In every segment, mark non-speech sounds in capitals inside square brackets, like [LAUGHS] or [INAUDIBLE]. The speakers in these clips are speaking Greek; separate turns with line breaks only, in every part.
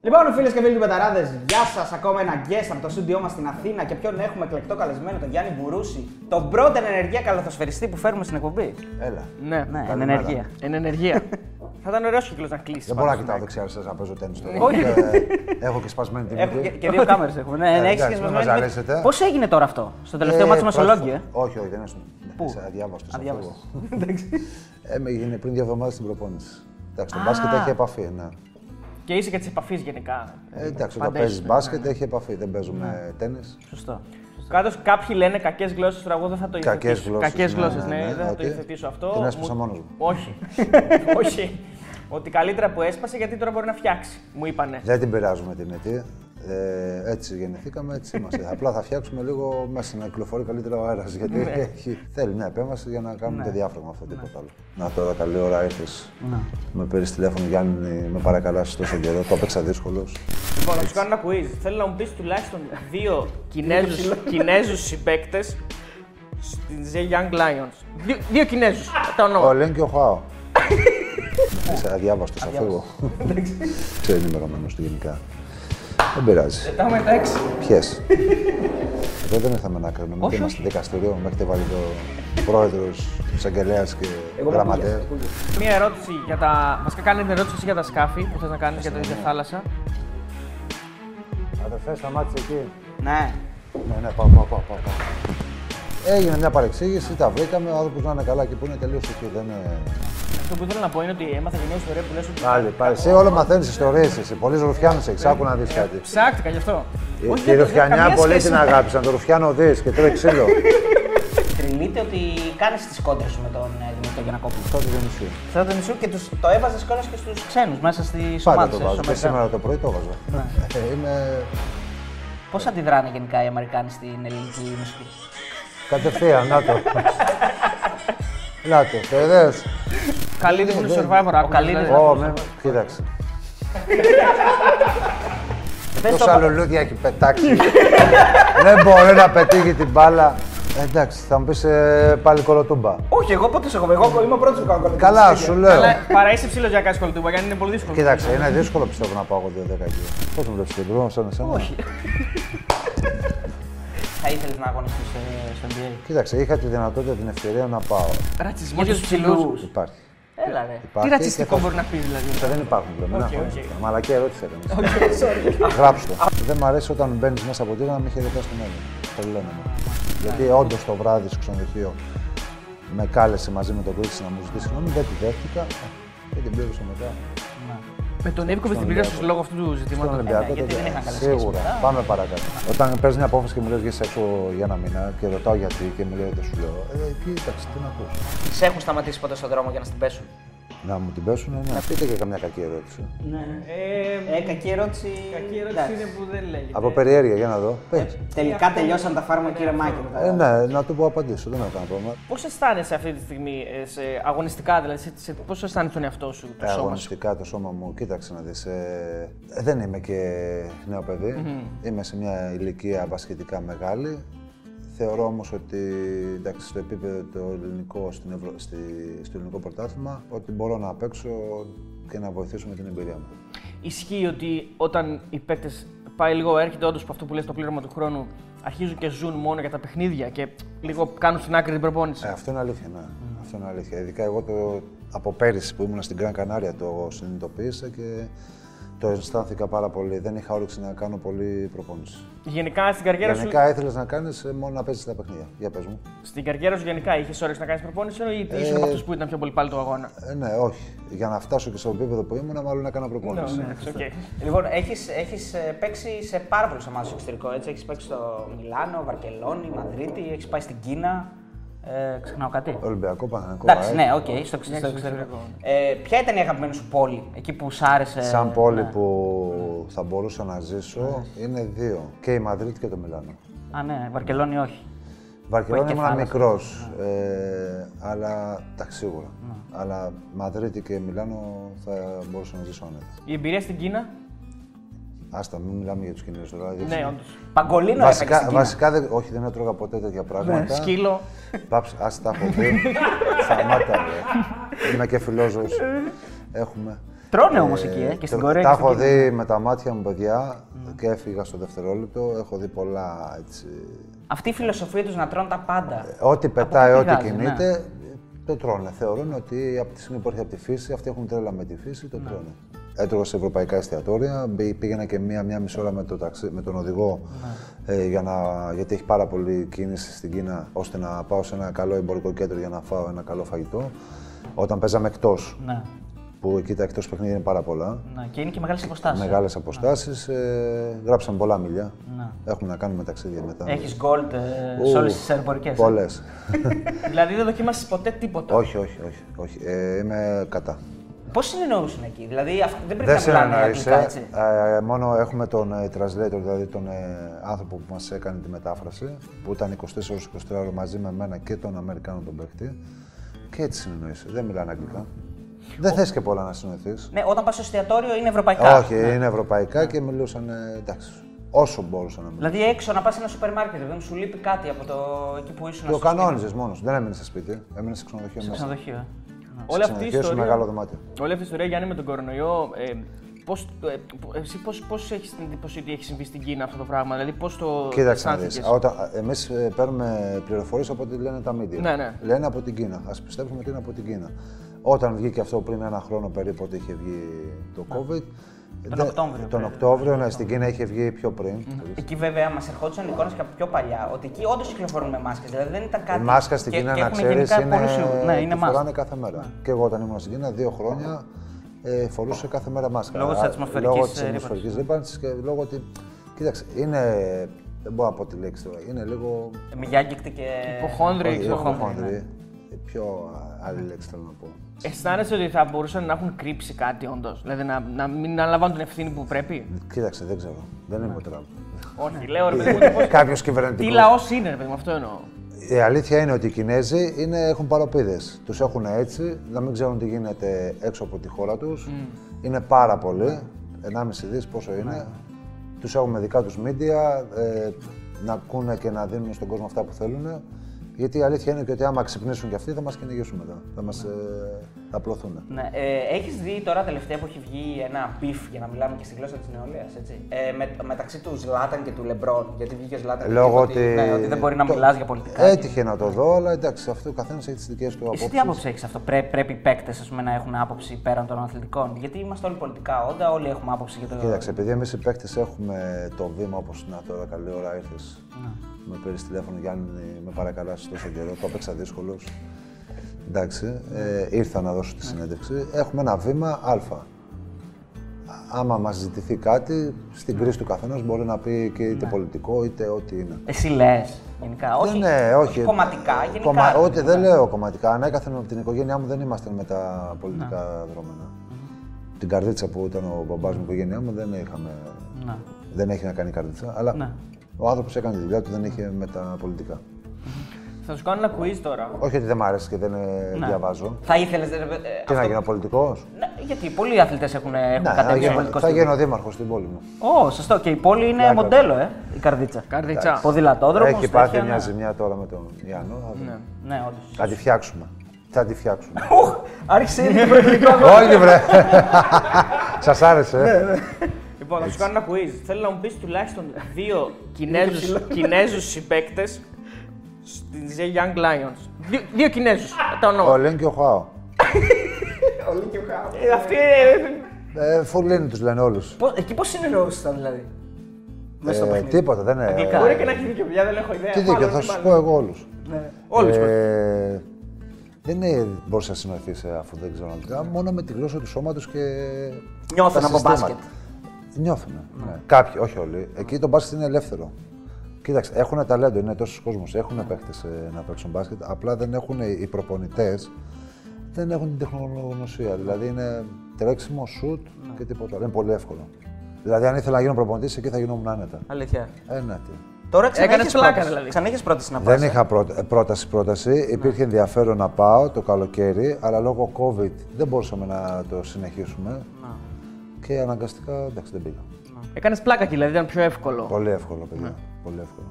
Λοιπόν, φίλες και φίλοι του Πεταράδες, γεια σας. Ακόμα ένα guest από το στούντιό μας στην Αθήνα. Και ποιον έχουμε εκλεκτό καλεσμένο, τον Γιάννη Μπουρούση. Τον πρώτο εν ενεργεία καλαθοσφαιριστή που φέρουμε στην εκπομπή.
Έλα.
Ναι,
Ναι, εν
Καλημέρα.
ενεργεία.
εν ενεργεία. [LAUGHS] Θα ήταν ωραίος κύκλος να κλείσεις.
Δεν μπορώ να κοιτάω δεξιά αριστερά να παίζω τέννις τώρα.
Όχι.
Ε, Έχω και σπασμένη τη
Έχω και,
μύτη.
και δύο κάμερες έχουμε. Ναι,
Ε,
ναι, έχεις
εντάξει,
και
μην
σπασμένη
μας
μύτη.
αρέσετε.
Πώς έγινε τώρα αυτό, στο τελευταίο μάτι μα
πρόσφατα.
Μεσολόγγι, ε;
Όχι, όχι, δεν έσουν.
Πού;
Αδιάβαστος.
Αδιάβαστος. [LAUGHS]
Ε, με έγινε πριν δύο εβδομάδες την προπόνηση. Εντάξει, το
Α.
μπάσκετ έχει επαφή. Ναι.
Και είσαι και της επαφής γενικά.
Ε, εντάξει, όταν
Πάντα
παίζεις
είσαι,
μπάσκετ έχει επαφή. Δεν παίζουμε τέννη.
Σωστό.
Κάτω κάποιοι λένε κακές γλώσσες, τώρα εγώ δεν θα το
Κακές
υιοθετήσω.
γλώσσες,
Κακές
ναι,
γλώσσες,
ναι,
ναι,
ναι,
δεν θα το
ότι
υιοθετήσω αυτό.
την έσπασα
Μου-
μόνος μου.
Όχι. [LAUGHS] Όχι. Ότι καλύτερα που έσπασε γιατί τώρα μπορεί να φτιάξει. Μου είπανε.
Δεν την πειράζουμε τη μύτη. Ε, έτσι γεννηθήκαμε, έτσι είμαστε. [LAUGHS] Απλά θα φτιάξουμε λίγο μέσα να κυκλοφορεί καλύτερα ο αέρας. Γιατί
Ναι.
έχει, θέλει μια επέμβαση για να κάνουμε το διάφραγμα αυτό, τίποτα άλλο. Να τώρα καλή ώρα ήρθε. Με πήρε τηλέφωνο Γιάννη, με παρακαλάσει τόσο καιρό. Το έπαιξα δύσκολος.
Λοιπόν, να σου κάνω ένα quiz. Θέλω να μου πεις τουλάχιστον δύο [LAUGHS] Κινέζους, Κινέζους συμπαίκτες στην The Young Lions. Δύο, δύο Κινέζους. Τα
Ο
ονόμα.
Λέν και ο Χάο. [LAUGHS] Είσαι αδιάβαστος, θα φύγω. Ξέρει ενημερωμένος του γενικά. Δεν πειράζει.
Τα έχουμε τα έξι.
Ποιε. [LAUGHS] Εδώ δεν ήρθαμε να κρίνουμε.
Όχι,
Είμαστε δικαστήριο. Με έχετε βάλει το πρόεδρος, εισαγγελέας και γραμματέα.
Μία ερώτηση για τα. Βασικά, κάνει την ερώτηση εσύ για τα σκάφη που θες να κάνεις για την ίδια θάλασσα.
Αδερφέ, σταμάτησε εκεί.
Ναι.
Ναι, ναι, πάω, πάω, πάω. πάω. Έγινε μια παρεξήγηση, τα βρήκαμε. Ο άνθρωπος να είναι καλά και που είναι τελείω εκεί. Δεν είναι.
Αυτό που ήθελα να πω είναι ότι έμαθα και μια ιστορία που λες ότι.
Πάλι, πάλι. Εσύ όλο μαθαίνεις ιστορίες. Εσύ. Πολλοί ρουφιάνου έχει. Άκου να δεις κάτι.
Ψάχτηκα γι' αυτό. Όχι,
Τη
δεν-
ρουφιανιά
καμία
πολύ
σχέση
την
με-
αγάπησαν. Το ρουφιάνο δεις και τρώει ξύλο. [LAUGHS]
Τριλείται ότι κάνεις τις κόντρες σου με τον ε, Δημήτρη Γιανακόπουλο.
Αυτό δεν ισχύει.
Θα τον νησού και τους, το έβαζες κιόλας και στους ξένους μέσα στις
Πάντα
ομάδες.
το βάζω. Και σήμερα το πρωί το βάζω. Ε, Είμαι
Πώς αντιδράνε γενικά οι Αμερικάνοι στην ελληνική μουσική;
κατευθείαν, να το. [LAUGHS] Να το, [LAUGHS] το είδες.
Καλή
δεν-
του
δεν-
survivor. άκουγες,
καλή
δηλαδή.
Ω, με, κοίταξε.
Πες
Τόσα
το,
λουλούδια έχει πετάξει. [LAUGHS] Δεν μπορεί να πετύχει την μπάλα. Ε, Εντάξει, θα μου πεις πάλι κολοτούμπα.
Όχι, εγώ πότε σου έχω. Εγώ είμαι ο πρώτος που κάνω κολλητή.
Καλά, σου λέω.
Αλλά παρά είσαι ψήλο για να κάνεις κολοτούμπα, γιατί είναι πολύ δύσκολο.
Κοίταξε, είναι δύσκολο πιστεύω να πάω εγώ 2-10 εκεί. Πώς με βλέπει κεντρό, σαν εσένα;
Όχι. [LAUGHS] Θα ήθελες να αγωνιστείς στο NBA.
Κοίταξε, είχα τη δυνατότητα, την ευκαιρία να πάω.
Ρατσισμό
Για
για
τους
του ψηλού.
ψηλούς.
Υπάρχει.
Έλα ρε.
Τι
Υπάρχει
ρατσιστικό
και θα-
μπορεί να πει δηλαδή.
Ε, Δεν υπάρχουν πλέον.
OK,
okay,
OK.
Μαλακή ερώτηση έκανε. Γράψτε το. Δεν μου αρέσει όταν μπαίνεις μέσα από τίνα να με χαιρετά στον άλλο. Τρελαίνομαι. Γιατί όντως το βράδυ στο ξενοδοχείο με κάλεσε μαζί με τον Κρίτσι να μου ζητήσει συγγνώμη, δεν τη δέχτηκα και την πλήρωσα μετά.
Με τον Εύκο την πλήρωση λόγω αυτού του
Στον
ζητήματος.
Ολυμπιακό
γιατί
τότε,
δεν είχαν καλές σχέσεις
Σίγουρα.
μετά.
Πάμε παρακάτω. Όταν παίζεις μια απόφαση και μου λες βγες έξω για ένα μήνα και ρωτάω γιατί και μου λέει δεν σου λέω. Ε, κοίταξε, τι να πω.
Σε έχουν σταματήσει ποτέ στον δρόμο για να στην πέσουν;
Να μου την πέσουν, ναι. Να πείτε και καμιά κακή ερώτηση.
Ναι.
Ε,
Ε, κακή ερώτηση.
Κακή ερώτηση
Εντάξει.
είναι που δεν λέγεται.
Από περιέργεια, για να δω. Πες.
Τελικά τελειώσαν τα φάρμακα, κύριε Μάκη.
Ε, ναι, να του πω απαντήσω, δεν έχω κανένα πρόβλημα.
Πώς αισθάνεσαι αυτή τη στιγμή, ε, σε αγωνιστικά δηλαδή, σε, σε, πώς αισθάνεσαι τον εαυτό σου, το
Ε,
σώμα σου.
αγωνιστικά το σώμα μου, κοίταξε να δεις, ε, δεν είμαι και νέο παιδί. Είμαι σε μια ηλικία βασιλετικά μεγάλη. Θεωρώ όμως ότι εντάξει, στο επίπεδο το ελληνικό, στην Ευρω... στη... στο ελληνικό πρωτάθλημα, ότι μπορώ να παίξω και να βοηθήσω με την εμπειρία μου.
Ισχύει ότι όταν οι παίκτες πάει λίγο, έρχεται όντως από αυτό που λες το πλήρωμα του χρόνου, αρχίζουν και ζουν μόνο για τα παιχνίδια και λίγο κάνουν στην άκρη την προπόνηση.
Ε, αυτό είναι αλήθεια, ναι. Αυτό είναι αλήθεια. Ειδικά εγώ το, από πέρυσι που ήμουν στην Γκραν Κανάρια το συνειδητοποίησα και το αισθάνθηκα πάρα πολύ. Δεν είχα όρεξη να κάνω πολύ προπόνηση.
Γενικά στην καριέρα σου,
Γενικά ήθελες να κάνεις μόνο να παίζεις τα παιχνίδια. Για πες μου.
στην καριέρα σου γενικά είχες όρεξη να κάνεις προπόνηση ή
Ε,
ήσουν από αυτούς που ήταν πιο πολύ πάλι το αγώνα;
Ε, ναι, όχι. Για να φτάσω και στο επίπεδο που ήμουν, μάλλον έκανα προπόνηση.
Ναι, εντάξει, οκ.
Λοιπόν, έχεις, έχεις ε, παίξει σε πάρα πολλές ομάδες στο εξωτερικό, έτσι. Έχεις παίξει στο Μιλάνο, Βαρκελόνη, Μαδρίτη, έχεις πάει στην Κίνα. Ε, ξεχνάω κάτι.
Ολυμπιακό, Παναθηναϊκό.
Εντάξει,
ΑΕΚ.
ναι, οκ, στο, εξ- στο εξωτερικό. Ε, ποια ήταν η αγαπημένη σου πόλη, εκεί που σ' άρεσε;
Σαν πόλη
ναι.
που θα μπορούσα να ζήσω είναι δύο. Και η Μαδρίτη και το Μιλάνο.
Α, ναι, Βαρκελόνη όχι.
Βαρκελόνη
και
ήμουν
θάλασσα.
μικρός. Ε, αλλά εντάξει, σίγουρα.
Ναι.
Αλλά Μαδρίτη και Μιλάνο θα μπορούσα να ζήσω άνετα.
Η εμπειρία στην Κίνα;
Άστα, μην μιλάμε για τους Κινέζους τώρα. γιατί-
Ναι, όντως.
Παγκολίνο έφαγες στην
Βασικά,
Κίνα.
βασικά δεν, όχι, δεν έτρωγα ποτέ τέτοια πράγματα.
Σκύλο.
Πάψε, ας τα έχω πει. Σταμάτα, ρε. Είμαι και φιλόζωος. Έχουμε.
Τρώνε όμως εκεί, ε, και στην
τα-
Κορέα.
Τα
και στο
έχω
Κίνα.
δει με τα μάτια μου, παιδιά, και έφυγα στο δευτερόλεπτο. Έχω δει πολλά έτσι.
Αυτή η φιλοσοφία τους να τρώνε τα πάντα.
Ό,τι πετάει,
πού
ό,τι
πηγάζει, ναι.
κινείται, το τρώνε. Θεωρούν ότι από τη στιγμή που έρχεται από τη φύση, αυτοί έχουν τρέλα με τη φύση, το
Ναι.
τρώνε. Έτρωγα σε ευρωπαϊκά εστιατόρια, μπή- πήγαινα και μία, μία μισή ώρα με, το ταξί, με τον οδηγό,
Ναι.
ε, για να, γιατί έχει πάρα πολύ κίνηση στην Κίνα, ώστε να πάω σε ένα καλό εμπορικό κέντρο για να φάω ένα καλό φαγητό. Όταν παίζαμε εκτός,
Ναι,
που εκεί τα εκτός παιχνίδια είναι πάρα πολλά,
ναι. Και είναι και μεγάλες αποστάσεις.
μεγάλες αποστάσεις, ε, γράψαμε πολλά μιλιά.
Ναι.
Έχουμε να κάνουμε ταξίδια μετά.
Έχεις gold ε,
Ου,
σε όλες τις αεροπορικές.
Πολλές. [LAUGHS]
δηλαδή δεν δοκίμασες ποτέ τίποτα;
όχι, όχι, όχι. όχι. Ε, είμαι κατά.
Πώς συνεννοούσαν εκεί, Δηλαδή αυ- δεν πρέπει
Δεν
να μιλάνε
συνεννοείσαι.
αγγλικά, έτσι.
Ε, μόνο έχουμε τον ε, translator, δηλαδή τον ε, άνθρωπο που μας έκανε τη μετάφραση, που ήταν 24 ώρες 24 ώρες μαζί με εμένα και τον Αμερικάνο τον παίχτη. Και έτσι συνεννοείσαι. Δεν μιλάνε αγγλικά. Δεν θες και πολλά να συνοηθείς.
Ναι, όταν πας στο εστιατόριο είναι ευρωπαϊκά.
Όχι, είναι ευρωπαϊκά και μιλούσαν, ε, εντάξει, όσο μπορούσαν να μιλήσουν.
Δηλαδή έξω να πας σε ένα σούπερ μάρκετ, δεν σου λείπει κάτι από το εκεί που ήσουν.
Το
στο σπίτι.
κανόνιζες μόνος σου. Δεν έμεινες σε σπίτι, έμεινες σε ξενοδοχείο
Στο
μέσα.
ξενοδοχείο. Ε.
Όλη αυτή η
Ξενοδοχείο σε
ιστορία.
μεγάλο δωμάτιο.
Όλη αυτή η ιστορία, Γιάννη, με τον κορονοϊό, ε, πώς, ε, πο- εσύ πώς, πώς έχεις την εντύπωση ότι έχει συμβεί στην Κίνα αυτό το πράγμα, δηλαδή πώς το
Κοίταξε να
αισθάνθηκες;
δεις. Όταν, εμείς ε, παίρνουμε πληροφορίες από ό,τι λένε τα media.
Ναι, ναι.
Λένε από την Κίνα. Ας πιστέψουμε ότι είναι από την Κίνα. Όταν βγήκε αυτό πριν ένα χρόνο περίπου ότι είχε βγει το COVID.
Τον
δεν-
Οκτώβριο,
Τον
πρέπει.
Οκτώβριο, ναι, στην Κίνα είχε βγει πιο πριν.
Εκεί βέβαια μα ερχόντουσαν εικόνες και από πιο παλιά ότι εκεί όντως κυκλοφορούν με μάσκες, Δηλαδή δεν ήταν κάτι.
Η μάσκα στην
και-
Κίνα,
και
να
έχουν
ξέρεις,
γενικά
είναι...
πολύ σίγουρο. Ναι, είναι
τη φοράνε
μάσκα.
κάθε μέρα. Και εγώ όταν ήμουν στην Κίνα, δύο χρόνια, ε, φορούσε κάθε μέρα μάσκα.
Λόγω της
Α,
ατμοσφαιρικής,
Λόγω της
ε,
ατμοσφαιρικής ρήπανσης και λόγω ότι... Κοίταξε, είναι... Δεν μπορώ να πω τη λέξη τώρα. Είναι λίγο...
Μηγιάγκεκτη και.
Υποχόνδροι,
Όχι,
ξέρω εγώ.
υποχόνδροι. Ε, Πιο άλλη λέξη θέλω να πω.
Αισθάνεσαι ότι θα μπορούσαν να έχουν κρύψει κάτι όντως, δηλαδή να, να μην αναλαμβάνουν την ευθύνη που πρέπει;
Κοίταξε, δεν ξέρω. Δεν είμαι ο Τραμπ.
Όχι, λέω ρε παιδί μου, πώς-
Κάποιος
τι
κυβερνητικό.
λαός είναι, ρε παιδί μου, αυτό εννοώ.
Η αλήθεια είναι ότι οι Κινέζοι είναι, έχουν παροπίδες. Τους έχουν έτσι, να μην ξέρουν τι γίνεται έξω από τη χώρα τους. Είναι πάρα πολλοί. 1,5 δις πόσο είναι. Τους έχουμε δικά τους media, ε, να ακούνε και να δίνουν στον κόσμο αυτά που θέλουν. Γιατί η αλήθεια είναι και ότι άμα ξυπνήσουν κι αυτοί θα μας κυνηγήσουν μετά. Θα μας ε, θα απλωθούν.
Ναι, ε, έχεις δει τώρα τελευταία που έχει βγει ένα beef για να μιλάμε και στη γλώσσα της νεολαίας, έτσι; Ε, με, μεταξύ του Ζλάταν και του Λεμπρόν. Γιατί βγήκε ο Ζλάταν και
Λόγω
είπε
ότι.
ναι, ότι δεν μπορεί να
το-
μιλάς για πολιτικά.
Έτυχε να το δω, αλλά εντάξει, αυτό ο καθένας έχει τις δικές του απόψει.
Εσύ τι άποψη έχεις αυτό, Πρέ, πρέπει οι παίκτες να έχουν άποψη πέραν των αθλητικών; Γιατί είμαστε όλοι πολιτικά όντα, όλοι έχουμε άποψη για το.
Κοίταξε, επειδή εμείς οι παίκτες έχουμε το βήμα όπως να τώρα, καλή ώρα ήρθες.
Ναι.
Με πήρες τηλέφωνο, Γιάννη, με παρακαλάσει τόσο καιρό. Το έπαιξα δύσκολος. Εντάξει, ε, ήρθα να δώσω τη συνέντευξη. Έχουμε ένα βήμα Α. Άμα μας ζητηθεί κάτι, στην κρίση του καθενός μπορεί να πει και είτε πολιτικό είτε ό,τι είναι.
Εσύ λες γενικά. Όχι,
ναι, όχι.
κομματικά, γενικά.
Κομμα- Ό,τι
Ναι.
δεν λέω κομματικά. Ανέκαθεν από την οικογένειά μου δεν ήμασταν με τα πολιτικά δρόμενα. Την καρδίτσα που ήταν ο μπαμπάς μου, η οικογένειά μου δεν είχαμε.
Ναι.
Δεν έχει να κάνει καρδίτσα. Αλλά
Ναι.
ο άνθρωπος έκανε τη δουλειά του, δεν είχε με τα πολιτικά.
Θα σου κάνω ένα quiz τώρα.
Όχι ότι δεν μ' άρεσε και δεν ε,
Ναι.
διαβάζω.
Θα ήθελες. Ε,
Τι να γίνω πολιτικός;
Ναι, γιατί πολλοί αθλητές έχουν, έχουν
Ναι, θα
κατέβει σε
γίνω,
πολιτικό
θα
στυλ.
γίνω δήμαρχος στην πόλη μου.
Ω, σωστό. Και η πόλη είναι
Πλάκα.
μοντέλο, ε, η καρδίτσα.
Καρδίτσα.
Ποδηλατόδρομος.
Έχει πάθει μια ζημιά τώρα με τον Ιαννό. θα δούμε.
Ναι.
Ναι, όντως.
Θα τη φτιάξουμε. Θα τη φτιάξουμε. [LAUGHS]
Άρχισε ήδη το προεκλογικό.
Όχι, βρε. [LAUGHS] Σας άρεσε. ε;
Λοιπόν, θα σου κάνω ένα quiz. Θέλω να μου πεις τουλάχιστον δύο Κινέζους, Κινέζους συμπαίκτες στην Young Lions. Δύο, δύο Κινέζους, τα
Ο
ονόμα.
Λίν και ο Χάο.
Ε, Αυτοί είναι...
Ε, Φουλίνι τους λένε όλους.
Εκεί πώς συνεννοούσαν δηλαδή; Μέσα στο
Ε,
παιχνίδι.
τίποτα, δεν είναι.
Αγγλικά.
Μπορεί και να έχει δίκιο, παιδιά, δεν έχω ιδέα.
Τι δίκιο,
Μάλλον,
θα σου
μάλλον.
πω εγώ όλους.
Ναι.
Όλους
Ε, δεν είναι, μπορείς να συνοηθείς ε, αφού δεν ξέρω αγγλικά, μόνο με τη γλώσσα του σώματος και
Νιώθουν
τα
από
συστήματα.
μπάσκετ.
Νιώθουν. Ναι. Κάποιοι, όχι όλοι. Εκεί το μπάσκετ είναι ελεύθερο. Κοίταξε, έχουν ταλέντο, είναι τόσος κόσμος. Έχουν παίχτε να παίξουν μπάσκετ. Απλά δεν έχουν οι προπονητές, δεν έχουν την τεχνογνωσία. Δηλαδή είναι τρέξιμο, σουτ και τίποτα. άλλο. Είναι πολύ εύκολο. Δηλαδή, αν ήθελα να γίνω προπονητής, εκεί θα γινόμουν άνετα.
Αλήθεια.
Ε, ναι, τι.
Τώρα ξανά
Έκανες
έχεις
πλάκα,
πρόταση.
δηλαδή.
Ξανά έχεις πρόταση να πας.
Δεν
ε.
είχα πρώτα- πρόταση πρόταση. Υπήρχε ενδιαφέρον να πάω το καλοκαίρι, αλλά λόγω COVID δεν μπορούσαμε να το συνεχίσουμε.
Να.
Και αναγκαστικά εντάξει δεν πήγα.
Έκανες πλάκα και δηλαδή ήταν πιο εύκολο.
Πολύ εύκολο, παιδιά.
Ναι.
Πολύ εύκολο.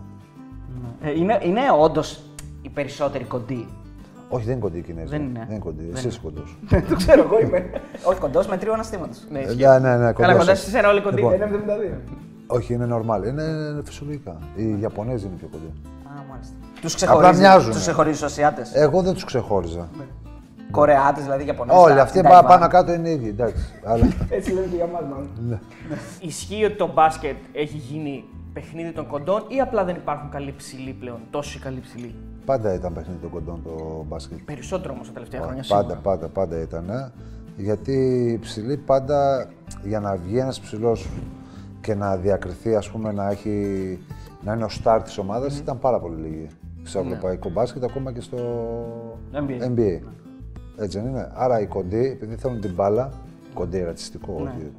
Ε, είναι είναι όντως οι περισσότεροι κοντοί.
Όχι, δεν είναι κοντή η Κινέζη.
Δεν είναι.
Δεν είναι κοντή. Εσύ είσαι κοντός. [LAUGHS]
Το ξέρω, εγώ είμαι. [LAUGHS] Όχι κοντός με τρίο αναστήματος.
Ναι,
Ναι,
ισχύει.
ναι, ναι,
Καλά,
κοντός.
κοντάς σε σένα όλοι κοντοί.
Λοιπόν.
είναι.
72.
Όχι, είναι normal. Είναι φυσιολογικά. Οι Ιαπωνέζοι είναι πιο κοντοί.
Α, μάλιστα. Τους ξεχωρίζει.
μοιάζουνε.
Τους ξεχωρίζει του Ασιάτε.
Εγώ δεν τους ξεχώριζα.
Κορεάτες δηλαδή Ιαπωνέζοι.
Όλοι
τα-
αυτοί
τα
πά-
Ταϊβάν.
πάνω κάτω είναι ίδιοι. Εντάξει. [LAUGHS] Αλλά
Έτσι λένε και για μας, μάλλον.
Ισχύει ότι το μπάσκετ έχει γίνει παιχνίδι των κοντών ή απλά δεν υπάρχουν καλοί ψηλοί πλέον, τόσοι καλοί ψηλοί;
πάντα ήταν παιχνίδι των κοντών το μπάσκετ.
Περισσότερο όμως τα τελευταία χρόνια
Πάντα,
σίγουρα.
πάντα, πάντα ήταν. ε. Γιατί οι ψηλοί πάντα για να βγει ένας ψηλός και να διακριθεί, ας πούμε, να, έχει, να είναι ο στάρ της ομάδας ήταν πάρα πολύ λίγοι. Στο
Ναι.
ευρωπαϊκό μπάσκετ, ακόμα και στο
NBA.
NBA. Έτσι δεν είναι. Άρα οι κοντοί, επειδή θέλουν την μπάλα, κοντοί ρατσιστικό,
Ναι.
όχι.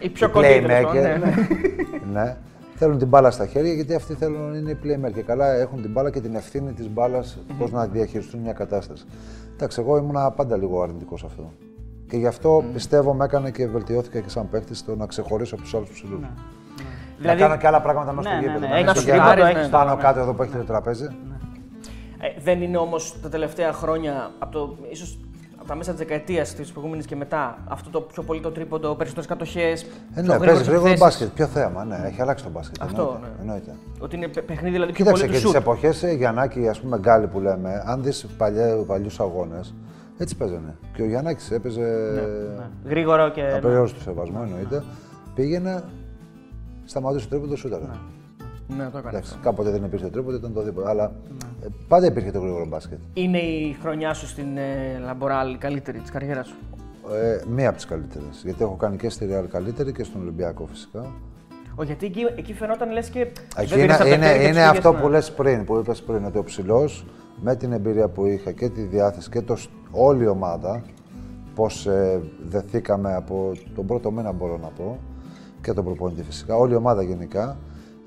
Οι πιο
οι
κοντοί τέλος
playmaker,
πάντων, ναι, ναι.
ναι. Θέλουν την μπάλα στα χέρια γιατί αυτοί θέλουν να είναι οι playmaker. Και καλά έχουν την μπάλα και την ευθύνη της μπάλας πώς να διαχειριστούν μια κατάσταση. Εντάξει, εγώ ήμουν πάντα λίγο αρνητικός σε αυτό. Και γι' αυτό πιστεύω με έκανε και βελτιώθηκα και σαν παίχτη στο να ξεχωρίσω από τους άλλους ψηλούς. Να
Δηλαδή,
κάνω και άλλα πράγματα μέσα
Ναι,
στο
ναι,
γήπεδο.
ναι,
να
έχεις
είμαι
το
στο
γήπεδο,
γυαλί,
έχεις
πάνω
το-
κάτω εδώ που έχετε το τραπέζι.
ε, δεν είναι όμως τα τελευταία χρόνια, από το, ίσως από τα μέσα της δεκαετίας της προηγούμενης και μετά, αυτό το πιο πολύ το τρίποντο, περισσότερες κατοχές.
Ε, ναι, παίζεις γρήγορο μπάσκετ. Ποιο θέμα, ναι, έχει αλλάξει το μπάσκετ.
Αυτό,
εννοείται,
ναι.
εννοείται.
Ότι είναι παι- παιχνίδι δηλαδή πιο
Κοίταξε
πολύ
και
του
τις
σουτ.
εποχές Γιαννάκη, ας πούμε, Γκάλη που λέμε, αν δεις παλιούς αγώνες, έτσι παίζανε. Και ο Γιαννάκης έπαιζε
Ναι. Γρήγορο και.
απεριόριστο σεβασμό, εννοείται. Πήγαινε, σταματούσε το τρίποντο, σούταρε.
Ναι, το έκανε.
Εντάξει, κάποτε δεν υπήρχε τρίποντο, ήταν το δίποντο. Αλλά ε, πάντα υπήρχε το γρήγορο μπάσκετ.
Είναι η χρονιά σου στην ε, Λαμποράλ η καλύτερη της καριέρας σου;
Ε, μία από τις καλύτερες. Γιατί έχω κάνει και στη Real καλύτερη και στον Ολυμπιακό φυσικά.
Ο, γιατί εκεί, εκεί φαινόταν λες και.
Εκεί
δεν
είναι,
πήρες από τα
είναι,
χέρια και
είναι
τους
αυτό
πήγες
που
να-
λες πριν, που είπες πριν, ότι ο ψηλός με την εμπειρία που είχα και τη διάθεση και το, όλη η ομάδα, πώς ε, δεθήκαμε από τον πρώτο μήνα μπορώ να πω, και τον προπονητή φυσικά, όλη η ομάδα γενικά,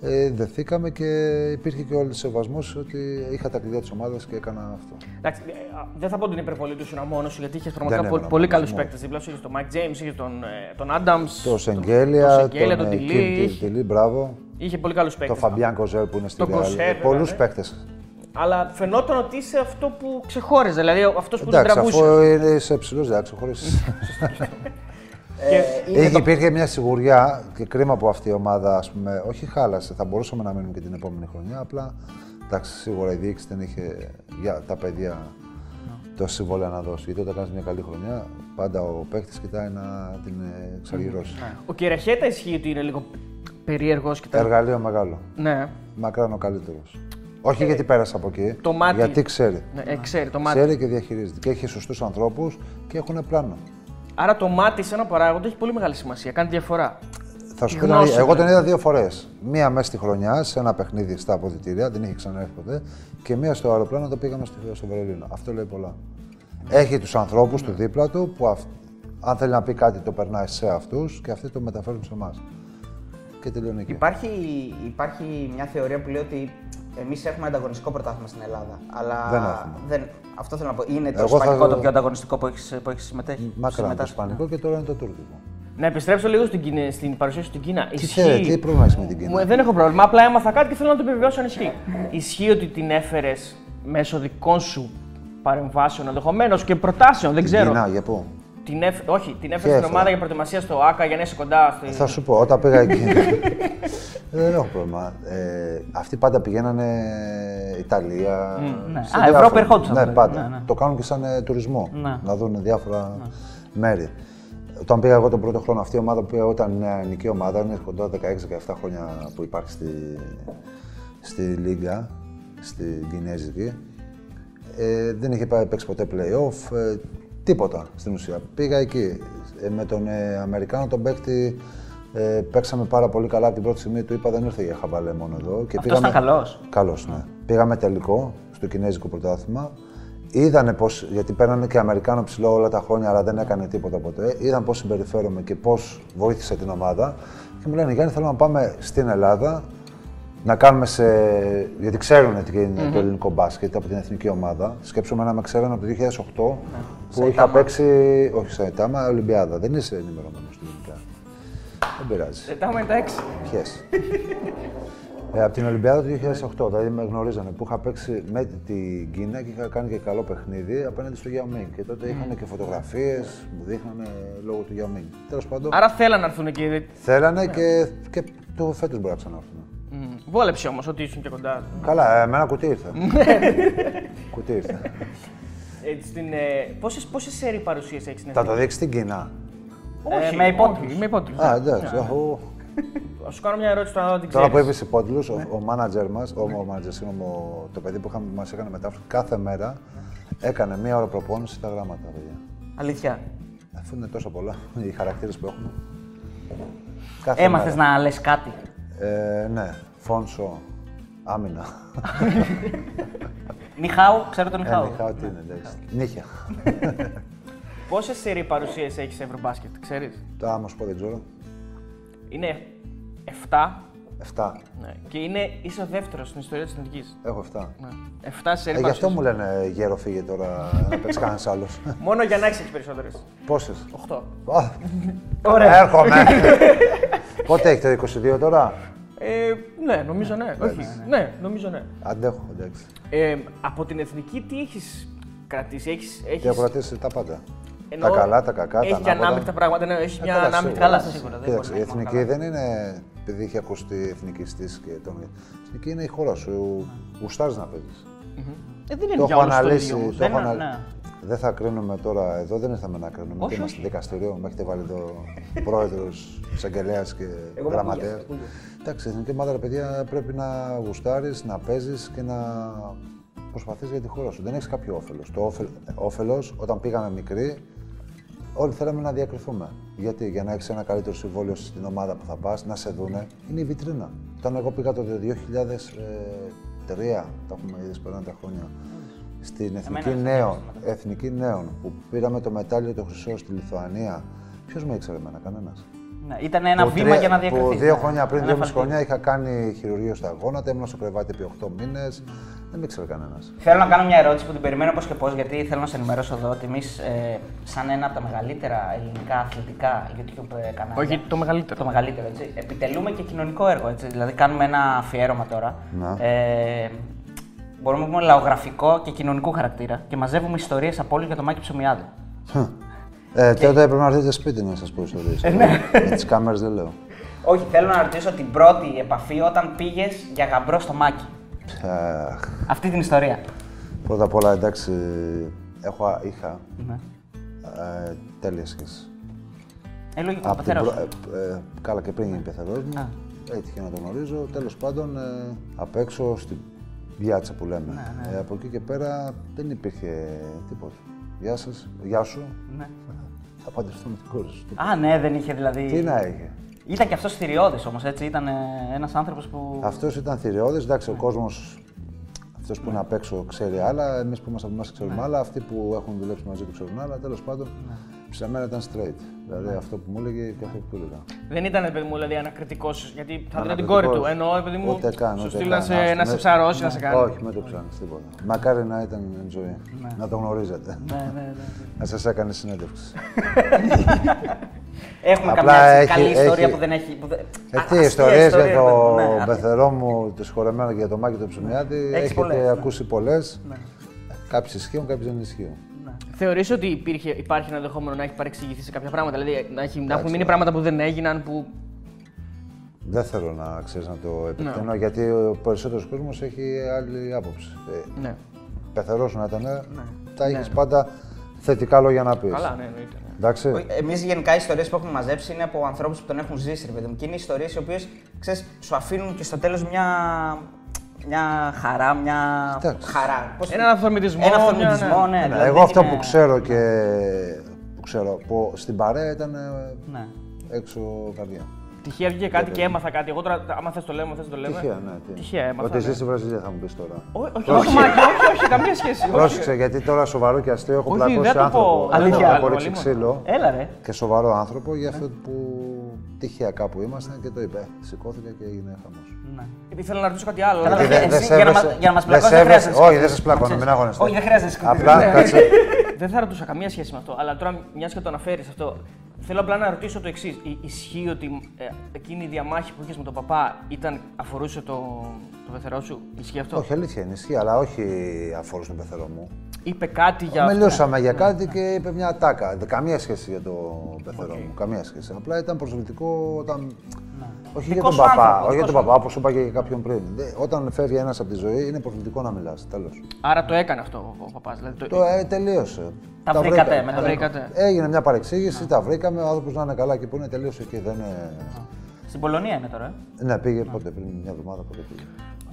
ε, δεθήκαμε και υπήρχε και όλο ο σεβασμός ότι είχα τα κλειδιά της ομάδας και έκανα αυτό.
Εντάξει, ε, α, δεν θα πω ότι είναι υπερβολή του ήσουν μόνος σου, γιατί είχε πραγματικά
Δεν
πολύ,
ήμουν
πολύ
μόνος
καλούς
μου.
παίκτες δίπλα σου. Είχε τον Mike James, είχε τον, ε, τον Adams.
Το Σεγγέλια,
τον, Σεγγέλια, τον
ε,
Τιλί.
Kim Τιλί, μπράβο,
Είχε πολύ καλούς
το
παίκτε.
Φαμπιάν Κοζέρ που είναι στη
Το Κοζέρ,
Real,
βέβαια,
πολλούς
ναι.
παίκτες.
Αλλά φαινόταν ότι είσαι αυτό που ξεχώριζε, δηλαδή αυτός που την
Εντάξει,
τραβούσες.
αφού είσαι ψηλός, δεν ξεχωρίσεις.
Και-
Είχε, υπήρχε μια σιγουριά και κρίμα που αυτή η ομάδα, ας πούμε, όχι χάλασε, θα μπορούσαμε να μείνουμε και την επόμενη χρονιά. Απλά εντάξει, σίγουρα η διοίκηση δεν είχε για τα παιδιά το συμβόλαιο να δώσει. Γιατί όταν κάνεις μια καλή χρονιά, πάντα ο παίκτης κοιτάει να την ε, εξαργυρώσει.
Ο Κυραχέτα ισχύει ότι είναι λίγο περίεργος και τα.
Εργαλείο μεγάλο.
Ναι,
Μακράν ο καλύτερος. Όχι γιατί πέρασε από εκεί.
Το μάτι.
Γιατί ξέρει.
ναι ε, ξέρει το μάτι.
Ξέρει και διαχειρίζεται. Και έχει σωστούς ανθρώπους και έχουν πλάνο.
Άρα το μάτι σε ένα παράγοντα έχει πολύ μεγάλη σημασία. Κάνει διαφορά.
Θα σου
Η
πω, την
γνώση,
αλήθεια, εγώ τον
δηλαδή.
είδα δύο φορές. Μία μέσα στη χρονιά σε ένα παιχνίδι στα αποδητήρια, δεν είχε ξαναέρθει ποτέ. Και μία στο αεροπλάνο το πήγαμε στο, στο Βερολίνο. Αυτό λέει πολλά. Έχει τους ανθρώπους του δίπλα του που αυ- αν θέλει να πει κάτι το περνάει σε αυτούς και αυτοί το μεταφέρουν σε εμάς. Και τελειώνει εκεί.
Υπάρχει, υπάρχει μια θεωρία που λέει ότι εμείς έχουμε ανταγωνιστικό πρωτάθλημα στην Ελλάδα. Αλλά
Δεν έχουμε.
δεν- αυτό θέλω να πω. Είναι το
Εγώ θα-
ισπανικό το πιο ανταγωνιστικό που έχεις που έχεις συμμετέχει.
Μακράν το
συμμετάσχεις.
Ισπανικό και τώρα είναι το Τούρκικο.
Να επιστρέψω λίγο στην, Κίνα- στην παρουσίαση στην Κίνα.
Τι ξέρει, τι πρόβλημα έχει με την Κίνα;
Μου- δεν έχω πρόβλημα. Απλά έμαθα κάτι και θέλω να το επιβεβαιώσω αν ισχύει. Ισχύει ότι την έφερες μέσω δικών σου παρεμβάσεων ενδεχομένως και προτάσεων, δεν
Την
ξέρω.
Κίνα, για πού;
Την έφ... Όχι, την έφερες
Ποια
στην
έφερε;
ομάδα για προετοιμασία στο ΑΚΑ για να είσαι κοντά. Στη...
Θα σου πω, όταν πήγα εκεί. [LAUGHS] δεν έχω πρόβλημα. Ε, αυτοί πάντα πηγαίνανε Ιταλία.
ναι.
σε
Α,
διάφορα-
Ευρώπη ερχόντουσαν
Ναι,
δηλαδή.
πάντα.
Ναι, ναι.
Το κάνουν και σαν ε, τουρισμό.
Ναι.
Να δουν διάφορα μέρη. Όταν πήγα εγώ τον πρώτο χρόνο, αυτή η ομάδα που πήγα εγώ ήταν μια ελληνική ομάδα, είναι κοντά 16-17 χρόνια που υπάρχει στη, στη Λίγκα, στην Κινέζικη. Ε, δεν είχε πάει παίξει ποτέ play-off, ε, τίποτα στην ουσία. Πήγα εκεί. Ε, με τον ε, Αμερικάνο τον παίκτη ε, παίξαμε πάρα πολύ καλά από την πρώτη στιγμή. Του είπα δεν ήρθε για χαβαλέ μόνο εδώ. Και
Αυτός ήταν καλός.
Καλός, ναι. Πήγαμε τελικό στο Κινέζικο πρωτάθλημα. Είδανε πώς, γιατί παίρνανε και Αμερικάνο ψηλό όλα τα χρόνια, αλλά δεν έκανε τίποτα ποτέ. Είδαν πώς συμπεριφέρομαι και πώς βοήθησε την ομάδα. Και μου λένε, Γιάννη, θέλω να πάμε στην Ελλάδα να κάνουμε σε. Γιατί ξέρουν τι ειναι το ελληνικό μπάσκετ από την εθνική ομάδα. Σκέψουμε να με ξέρουν από το 2008 που είχα παίξει. Όχι, σε Ιτάμα, Ολυμπιάδα. Δεν είσαι ενημερωμένος στην Ολυμπιάδα. Δεν πειράζει.
Ε, τα έχουμε τα έξι.
Ποιες. Ε, από την Ολυμπιάδα του 2008, δηλαδή με γνωρίζανε που είχα παίξει με την Κίνα και είχα κάνει και καλό παιχνίδι απέναντι στο Yao Ming. Και τότε είχαν και φωτογραφίες, μου δείχνανε λόγω του Yao Ming. Τέλος πάντων,
Άρα θέλαν να έρθουν εκεί.
θέλανε και, και το φέτος μπορεί να ξανάρθουν.
Μμ. Βόλεψε όμως ότι ήσουν και κοντά.
Καλά, ε, με ένα κουτί ήρθε. [LAUGHS] κουτί ήρθε.
Ε, στην, ε, πόσες, πόσες σέρι παρουσίες έχεις στην
Θα το
εθνική;
δείξει στην Κίνα.
Ε, με υπότιτλους.
όχι, Με υπότιτλους.
Α, εντάξει. αφού-
Θα σου κάνω μια ερώτηση τώρα να την
Τώρα
ξέρεις.
που είπες υπότιτλους, ο, ο μάνατζερ μας, ο, ο, manager, συγγνώμη, ο- το παιδί που μας έκανε μετάφραση, κάθε μέρα έκανε μία ώρα προπόνηση στα γράμματα, παιδιά.
Αλήθεια.
Αφού είναι τόσο πολλά οι χαρακτήρες που έχουμε. Κάθε
Έμαθες
μέρα.
να λες κάτι;
Ε, ναι, φόνσο, άμυνα.
Νιχάου, ξέρω τον
Ε,
Νιχάου.
νυχάω τι είναι, εντάξει. Νύχια. [LAUGHS]
Πόσες σέρι παρουσίες έχεις σε Ευρωμπάσκετ, ξέρεις;
Το άμα σου πω δεν ξέρω.
Είναι 7
7.
ναι. και είναι, είσαι ο δεύτερος στην ιστορία της εθνικής.
Έχω 7.
Ναι. 7 σέρι
Ε, γι' αυτό
παρουσίες.
μου λένε γέρο φύγε τώρα να παίξεις κανένας άλλος. [LAUGHS]
Μόνο για να έχεις έχεις περισσότερες.
Πόσες;
8.
Ωραία.
Έρχομαι. [LAUGHS] Πότε έχει το 22 τώρα;
Ε, ναι, νομίζω ναι. Όχι. Ναι, νομίζω ναι.
Αντέχω, εντάξει.
Ε, από την εθνική τι έχεις κρατήσει, έχεις... έχεις...
Και έχω κρατήσει τα πάντα.
Εννοώ,
τα καλά, τα κακά, τα
Έχει και
ανάποδα.
ανάμεικτα πράγματα, ναι, έχει μια
καλά,
ανάμεικτα.
σίγουρα.
Καλά, σίγουρα. Δεν
Κοίταξε,
μπορεί
η
να είναι
εθνική
μόνο
δεν είναι επειδή έχει ακουστεί εθνικιστή και τον. Η εθνική είναι η χώρα σου. Γουστάρει να παίζεις.
Ε, δεν είναι
Το
για
έχω
όλους το
αναλύσει.
ίδιο.
το
Δεν
έχω
είναι-
ανα-
ναι.
Δεν θα κρίνουμε τώρα εδώ, δεν ήρθαμε να κρίνουμε.
Όχι,
και είμαστε
όχι.
δικαστήριο, με έχετε βάλει εδώ πρόεδρος, [LAUGHS] εισαγγελέας και
Εγώ
γραμματέας.
μου ακούγεται,
Εντάξει, η εθνική ομάδα, ρε παιδιά, πρέπει να γουστάρεις, να παίζεις και να προσπαθείς για τη χώρα σου. Δεν έχεις κάποιο όφελος. Το όφελος, όταν πήγαμε μικροί, όλοι θέλαμε να διακριθούμε. Γιατί, για να έχεις ένα καλύτερο συμβόλαιο στην ομάδα που θα πας, να σε δούνε, είναι η βιτρίνα. Όταν εγώ πήγα το 2003, τα έχουμε ήδη περνάνε τα χρόνια, στην Εθνική
Εμένα,
Νέων, Εθνική Νέων, που πήραμε το μετάλλιο το χρυσό στη Λιθουανία, ποιος με ήξερε εμένα, κανένας.
Ναι, ήταν ένα βήμα για να διακριθείς.
Που δύο χρόνια πριν,
Ένα
δύο μισή
εφαλτήριο.
χρόνια, είχα κάνει χειρουργείο στα γόνατα, ήμουν στο κρεβάτι επί 8 μήνες. Δεν με ήξερε κανένας.
Θέλω να κάνω μια ερώτηση που την περιμένω πώς και πώς, γιατί θέλω να σε ενημερώσω εδώ ότι εμείς, ε, σαν ένα από τα μεγαλύτερα ελληνικά αθλητικά YouTube ε, κανάλια.
Όχι, το μεγαλύτερο.
Το μεγαλύτερο, έτσι. Επιτελούμε και κοινωνικό έργο, έτσι. Δηλαδή, κάνουμε ένα αφιέρωμα τώρα.
Να.
Ε, μπορούμε να πούμε λαογραφικό και κοινωνικού χαρακτήρα και μαζεύουμε ιστορίες από όλου για το Μάκη Ψωμιάδη.
Ε, τότε πρέπει να έρθετε σπίτι να σας πω ιστορίες.
ναι.
Με τις κάμερες δεν λέω.
Όχι, θέλω να ρωτήσω την πρώτη επαφή όταν πήγες για γαμπρό στο Μάκη.
Αχ,
Αυτή την ιστορία.
Πρώτα απ' όλα, εντάξει, έχω, είχα
Ναι.
ε, τέλεια σχέση.
Ε, λογικό,
Απ' την
πεθερός.
προ- ε, ε, καλά και πριν γίνει πεθερός μου,
Α.
έτυχε να τον γνωρίζω. Τέλος πάντων, ε, απ' έξω στην πιάτσα που λέμε.
Ναι,
Ε, από εκεί και πέρα δεν υπήρχε τίποτα. Γεια σας, γεια σου.
Ναι.
Θα παντρευτώ με την κόρη σου.
Α, ναι, δεν είχε δηλαδή.
Τι να είχε.
Ήταν και αυτός θηριώδης όμως, έτσι. Ήταν ένας άνθρωπος που.
Αυτός ήταν θηριώδης, εντάξει, ο κόσμος αυτός που είναι απ' έξω ξέρει άλλα, εμείς που είμαστε από εμάς ξέρουμε άλλα, αυτοί που έχουν δουλέψει μαζί του ξέρουν άλλα, τέλος πάντων, σε μένα ήταν straight. Δηλαδή αυτό που μου έλεγε και αυτό που του έλεγα.
Δεν ήταν, παιδί μου, δηλαδή ανακριτικός, γιατί θα δίνω την
Ανακριτικός.
κόρη του. Εννοώ, παιδί μου,
Ούτε καν,
σου
ούτε
στείλει να
καν.
σε,
Άστο,
να σε
με-
ψαρώσει, να σε κάνει.
Όχι, με το ψάχνεις τίποτα. Μακάρι να ήταν ζωή. Να το γνωρίζετε.
Ναι, ναι, ναι.
Να σας έκανε συνέντευξη. [LAUGHS]
Έχουμε
Απλά
καμιά έτσι
έχει-
καλή ιστορία
έχει-
που δεν έχει. Που δεν...
Ε,
Α,
τι
αστεία
ιστορίες για
ιστορία,
το
ναι, αστεία.
πεθερό μου, το συγχωρεμένο και για το Μάκη του Ψωμιάτη. Έχετε
πολλές, ναι.
ακούσει πολλές.
Ναι.
Κάποιες ισχύουν, κάποιες δεν ισχύουν.
Θεωρείς ότι υπήρχε, υπάρχει ένα ενδεχόμενο να έχει παρεξηγηθεί σε κάποια πράγματα, δηλαδή να, έχει, να έχουν μείνει πράγματα που δεν έγιναν, που.
Δεν θέλω να ξέρεις να το
Ναι.
επεκτείνω γιατί ο περισσότερος κόσμος έχει άλλη άποψη. Ε,
Ναι.
Πεθερός σου να ήταν, θα είχε πάντα θετικά λόγια να πεις.
Καλά, ναι, εννοείται. ναι.
Εντάξει.
Εμείς γενικά οι ιστορίες που έχουμε μαζέψει είναι από ανθρώπους που τον έχουν ζήσει, ρε παιδί μου. Και είναι ιστορίες οι οποίες σου αφήνουν και στο τέλος μια, μια χαρά, μια.
Εντάξει.
Χαρά. Πώς-
Έναν αυθορμητισμό,
Ένα
μια-
αυθορμητισμό,
ναι.
ναι.
Ναι,
δηλαδή
εγώ αυτό
είναι-
που ξέρω και που ξέρω, που στην παρέα ήταν ε,
Ναι.
έξω καρδιά.
Τυχαία βγήκε κάτι και έμαθα κάτι. Εγώ τώρα, άμα θες το λέμε, θες το λέμε.
Τυχαία, ναι. τι.
Τυχαία έμαθα.
Ότι
ναι.
ζει στη Βραζιλία θα μου πεις τώρα.
Ό- Όχι, όχι, Μάκη, όχι, όχι, καμία σχέση. όχι.
Πρόσεξε, γιατί τώρα σοβαρό και αστείο έχω
Όχι,
πλακώσει
δεν το
άνθρωπο.
πω.
Αλήθεια.
Έχω ρίξει
Αλίμονο.
ξύλο
Έλα, ρε.
και σοβαρό άνθρωπο για αυτό που τυχαία κάπου ήμασταν και το είπε. Σηκώθηκε και έγινε χαμός.
Ναι.
Γιατί θέλω να ρωτήσω κάτι άλλο.
Καλά,
δηλαδή,
δεν-
Δεν
εσύ, για να μας- για να μας πλακώσεις δεν χρειάζεται να
Όχι,
σκεφτείς.
δεν σας πλακώνω,
Ξέρεις.
μην αγωνιστεί.
Όχι, δεν χρειάζεται να σκεφτείς.
Απλά
Ναι.
κάτσε.
Δεν θα ρωτούσα καμία σχέση με αυτό, αλλά τώρα μιας και το αναφέρεις αυτό, Θέλω απλά να ρωτήσω το εξής. Ισχύει ότι ε, εκείνη η διαμάχη που είχες με τον παπά ήταν, αφορούσε το, το πεθερό σου; Ισχύει αυτό;
Όχι, αλήθεια είναι, ισχύει, αλλά όχι αφορούσε τον πεθερό μου.
Είπε κάτι για αυτό.
Μιλούσαμε για κάτι και είπε μια τάκα. Δε- Καμία σχέση για το πεθερό μου. Καμία σχέση. Απλά ήταν προσβλητικό όταν. Όχι για
Δικός
τον
σου
παπά,
άνθρωπος,
όχι για
δικός
τον
σου
παπά, όπως είπα και για κάποιον πριν. Δε- Όταν φεύγει ένας από τη ζωή, είναι προσβλητικό να μιλάς. Τέλος.
Άρα το έκανε αυτό ο παπάς. Δηλαδή το...
Το ε, τελείωσε.
Τα βρήκατε
βρήκα-
με
το
τον
βρήκατε.
Έγινε μια παρεξήγηση, τα βρήκαμε. Ο άνθρωπος να είναι καλά και που είναι τελείωσε εκεί. Δεν είναι...
Στην Πολωνία είναι τώρα. ε;
Ναι, πήγε πότε, πριν μια εβδομάδα πότε πήγε.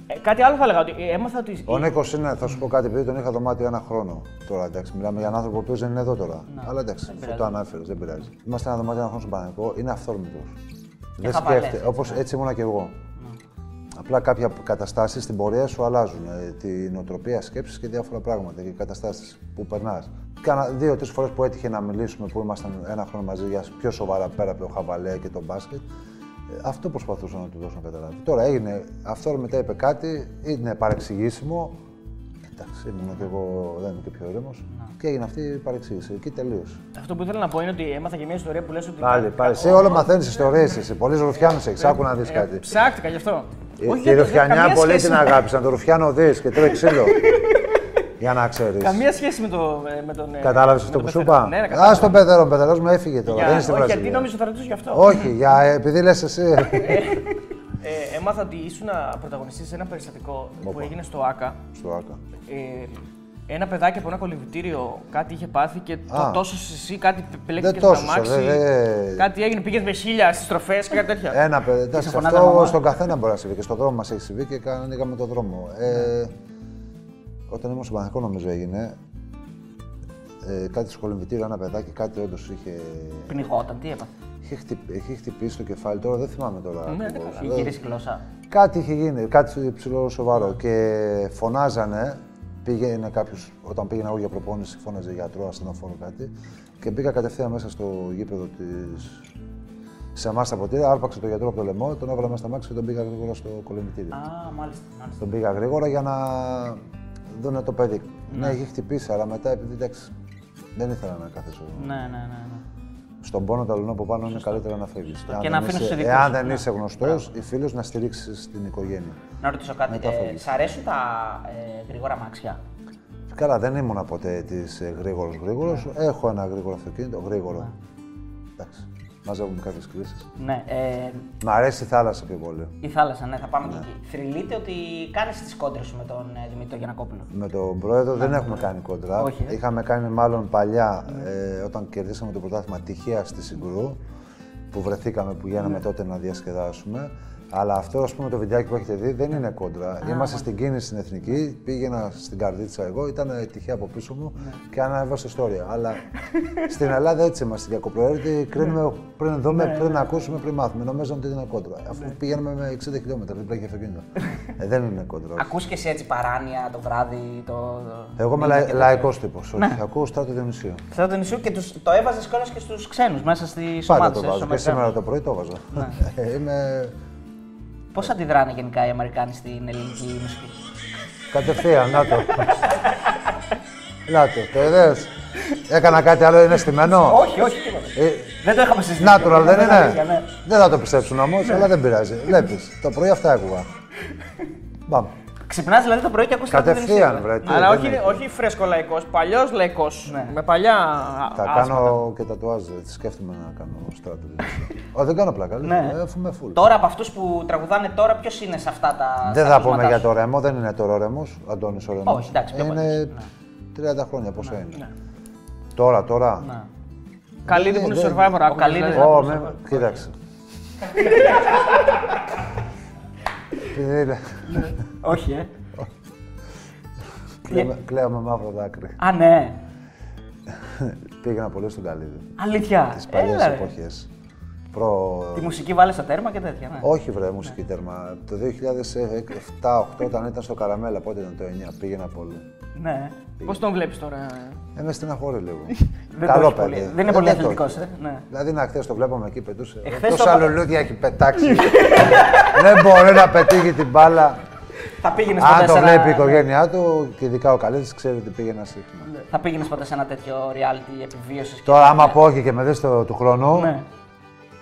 Ε, κάτι άλλο θα έλεγα. Ότι ε, έμαθα ότι.
Ο Νίκος είναι, θα σου πω κάτι, επειδή τον είχα δωμάτιο ένα χρόνο. Τώρα εντάξει, μιλάμε για έναν άνθρωπο ο οποίος δεν είναι εδώ τώρα. Αλλά εντάξει, αυτό το ανάφερε, δεν πειράζει. Είμαστε ένα δωμάτιο ένα χρόνο στον Παναγικό, είναι αυθόρμητος. Δεν
χαβαλές,
σκέφτεται, όπως έτσι ήμουνα και εγώ. Απλά κάποια καταστάσεις στην πορεία σου αλλάζουν. ε, Την νοοτροπία σκέψη και διάφορα πράγματα και καταστάσεις που περνάς. Κάνα δύο-τρεις φορές που έτυχε να μιλήσουμε που ήμασταν ένα χρόνο μαζί για πιο σοβαρά πέρα από το χαβαλέ και το μπάσκετ. ε, Αυτό προσπαθούσα να του δώσω να καταλάβει. Τώρα έγινε, αυτό μετά είπε κάτι, είναι παρεξηγήσιμο. Εντάξει, ήμουν και εγώ, δεν είμαι και πιο ήρεμος. Και έγινε αυτή η παρεξήγηση. Εκεί τελείωσε.
Αυτό που ήθελα να πω είναι ότι έμαθα και μια ιστορία που λες ότι.
Πάλι, πάλι. Εσύ όλο μαθαίνεις ιστορίες. Εσύ πολύ ρουφιάνο έχει. Άκου να δεις κάτι.
Ψάχτηκα γι' αυτό.
Η-
Όχι,
Τη
γιατί-
ρουφιανιά
καμία
πολύ
σχέση
την
με-
αγάπησαν. Το ρουφιάνο δεις και τρώει ξύλο. [LAUGHS] Για να ξέρεις.
Καμία σχέση με, το, με τον. ε,
Κατάλαβες
με
αυτό
τον
που σου
πεθερό.
είπα.
Ναι, ναι,
Α
κατάλαβα.
τον παιδερό, ο παιδερό μου έφυγε τώρα.
Για-
Δεν είναι στη
όχι, γιατί
Βραζιλία.
νόμιζα θα ρωτήσω γι' αυτό.
Όχι, για, επειδή λες εσύ. [LAUGHS]
Ε, έμαθα ότι ήσουν πρωταγωνιστής σε ένα περιστατικό που
Όπα.
έγινε στο ΑΚΑ.
Στο άκα.
Ε, ένα παιδάκι από ένα κολυμπητήριο κάτι είχε πάθει και το
Α.
τόσος εσύ, κάτι
Δεν
πελέκτηκε
τόσος,
στο αμάξι.
δε- δε-
Κάτι έγινε, πήγες με χίλια στις στροφέ και κάτι τέτοια.
Ένα παιδί. Εντάξει,
σε φωνάζανε
αυτό
μαμά.
στον καθένα μπορεί να συμβεί και στον δρόμο μας έχει συμβεί και κα- ανοίγαμε τον δρόμο. Ε, όταν ήμουν στο Παναγικό νομίζω έγινε. Ε, κάτι στο κολυμβητήριο, ένα παιδάκι, κάτι όντως είχε,
Πνιγόταν, τι έπαθε.
Είχε, χτυπ- είχε χτυπήσει το κεφάλι. Τώρα δεν θυμάμαι τώρα.
Ναι,
ακριβώς.
καλά.
Είχε
Δεν-
γυρίσει η γλώσσα.
Κάτι είχε γίνει, κάτι ψηλό σοβαρό. Και φωνάζανε, πήγαινε κάποιος, όταν πήγαινα εγώ για προπόνηση, φώναζε γιατρό, ασθενοφόρο κάτι. Και μπήκα κατευθείαν μέσα στο γήπεδο της. Σε εμά τα ποτήρια, άρπαξε το γιατρό από το λαιμό, τον έβαλα μέσα στα μάξι και τον πήγα γρήγορα στο κολυμβητήριο.
Α, μάλιστα. μάλιστα.
Τον πήγα γρήγορα για να δούνε το παιδί. Ναι, είχε χτυπήσει, αλλά μετά επειδή εντάξει, δεν ήθελα να κάθεσαι.
Ναι, ναι, ναι. ναι.
Στον πόνο ταλωνό από πάνω είναι καλύτερα να φεύγεις.
Και να αφήνεις τους δικούς
Εάν
σου.
δεν
Ναι.
είσαι γνωστός ή φίλο, να στηρίξεις την οικογένεια.
Να ρωτήσω κάτι.
Μετά
Ε,
φεύγεις.
σ' αρέσουν τα ε, γρήγορα μάξια;
Καλά, δεν ήμουνα ποτέ της γρήγορος γρήγορος.
Ναι.
Έχω ένα γρήγορο αυτοκίνητο, γρήγορο. Εντάξει. Μαζεύουμε κάποιες κρίσει.
Ναι. Ε,
Μ' αρέσει η θάλασσα πιο πολύ.
η θάλασσα, ναι, θα πάμε και εκεί. Θρυλείτε ότι κάνεις τις κόντρες σου με τον ε, Δημήτρη Γιανακόπουλο.
Με τον πρόεδρο δεν έχουμε κάνει κόντρα.
Όχι, ε.
Είχαμε κάνει μάλλον παλιά ε, όταν κερδίσαμε το πρωτάθλημα τυχαία στη Συγκρού που βρεθήκαμε που γίναμε τότε να διασκεδάσουμε. Αλλά αυτό ας πούμε το βιντεάκι που έχετε δει δεν είναι κόντρα. Είμαστε στην κίνηση στην εθνική, πήγαινα στην καρδίτσα εγώ, ήταν τυχαία από πίσω μου και ανέβασε ιστορία. Αλλά στην Ελλάδα έτσι είμαστε διακοπροαίρετοι, κρίνουμε πριν δούμε, πριν ακούσουμε, πριν μάθουμε. Νομίζαμε ότι είναι κόντρα. Αφού πηγαίνουμε με 60 χιλιόμετρα, δεν έχει αυτοκίνητο. [LAUGHS] ε, δεν είναι κόντρα. όχι.
Ακούς και εσύ έτσι παράνοια το βράδυ. Το...
Εγώ είμαι
Μίλα
λα,
και
λαϊκός τύπος.
Ναι.
Όχι, ακούω στράτο Διονυσίου.
Θα το νησιού και τους, το έβαζες κιόλας και στους ξένους μέσα στι
Πάντα
ομάδε.
το βάζω. Και σήμερα το πρωί το βάζω. [LAUGHS] Ε, Είμαι
Πώς αντιδράνε γενικά οι Αμερικάνοι στην ελληνική μουσική;
κατευθείαν, να το. να το, το είδες. Έκανα κάτι άλλο, είναι στημένο;
όχι, όχι, τίποτα.
Ε,
Δεν το είχαμε συζητήσει.
Natural δεν
αλήθεια,
είναι.
ναι.
Δεν θα το πιστέψουν όμως, αλλά δεν πειράζει. Βλέπεις, το πρωί αυτά άκουγα. Πάμε.
Ξυπνάς δηλαδή το πρωί και ακούς κάτι
Κατευθείαν, βρε. τι,
Αλλά
δεν
όχι,
έχει.
όχι φρέσκο λαϊκός, παλιός λαϊκός.
Ναι.
Με παλιά.
Θα
άσματα.
κάνω και τατουάζ, δεν σκέφτομαι να κάνω στράτο. Ω, δεν κάνω πλάκα.
Ναι.
Ναι. Έχουμε full.
Τώρα από αυτούς που τραγουδάνε τώρα, ποιος είναι σε αυτά τα.
Δεν
στα
θα πούμε
ακούσματά
για
σου;
το ρέμο, δεν είναι τώρα ο ρέμος, Αντώνης ο ρέμος.
Όχι, εντάξει, πιο
Είναι 30 χρόνια πόσο είναι.
ναι.
Τώρα, τώρα.
Ναι.
Καλύδι που είναι
δεν-
survivor. άκουγες,
Καλύδης
δηλαδή.
Ω, με... κοίταξε. [LAUGHS] Επειδή είναι-
Όχι, ε.
κλαίμε- Κλαίω με μαύρο δάκρυ.
Α, ναι.
Πήγαινα πολύ στον Καλύδη.
Αλήθεια.
Τις παλιές
Έλα, ρε.
εποχές. Προ...
Τη μουσική βάλες στο τέρμα και τέτοια. Ναι.
Όχι βρε μουσική τέρμα. Το 2007-2008 όταν ήταν στο Καραμέλα, πότε ήταν το 9, πήγαινα πολύ.
ναι.
Πώς τον βλέπεις τώρα.
Ε, με στεναχώρη λίγο. [LAUGHS]
Δεν το
Καλό
έχεις πολύ-
παιδί.
δεν είναι
Ε,
πολύ
το
αθλητικός,
έχεις.
ε, ναι.
Δηλαδή να χθες το βλέπαμε εκεί πετούσε.
Εχθές
Τόσα
το-
λουλούδια έχει πετάξει. [LAUGHS] δεν μπορεί να πετύχει την μπάλα.
Θα πήγαινες ποτέ
Αν
σε
το
ένα-
βλέπει η οικογένειά του και ειδικά ο Καλέτη, ξέρει ότι πήγαινα συχνά.
Θα πήγαινες ποτέ σε ένα τέτοιο reality επιβίωσης.
Τώρα, άμα πω όχι και με δει το του χρόνου,
Ναι.
ε,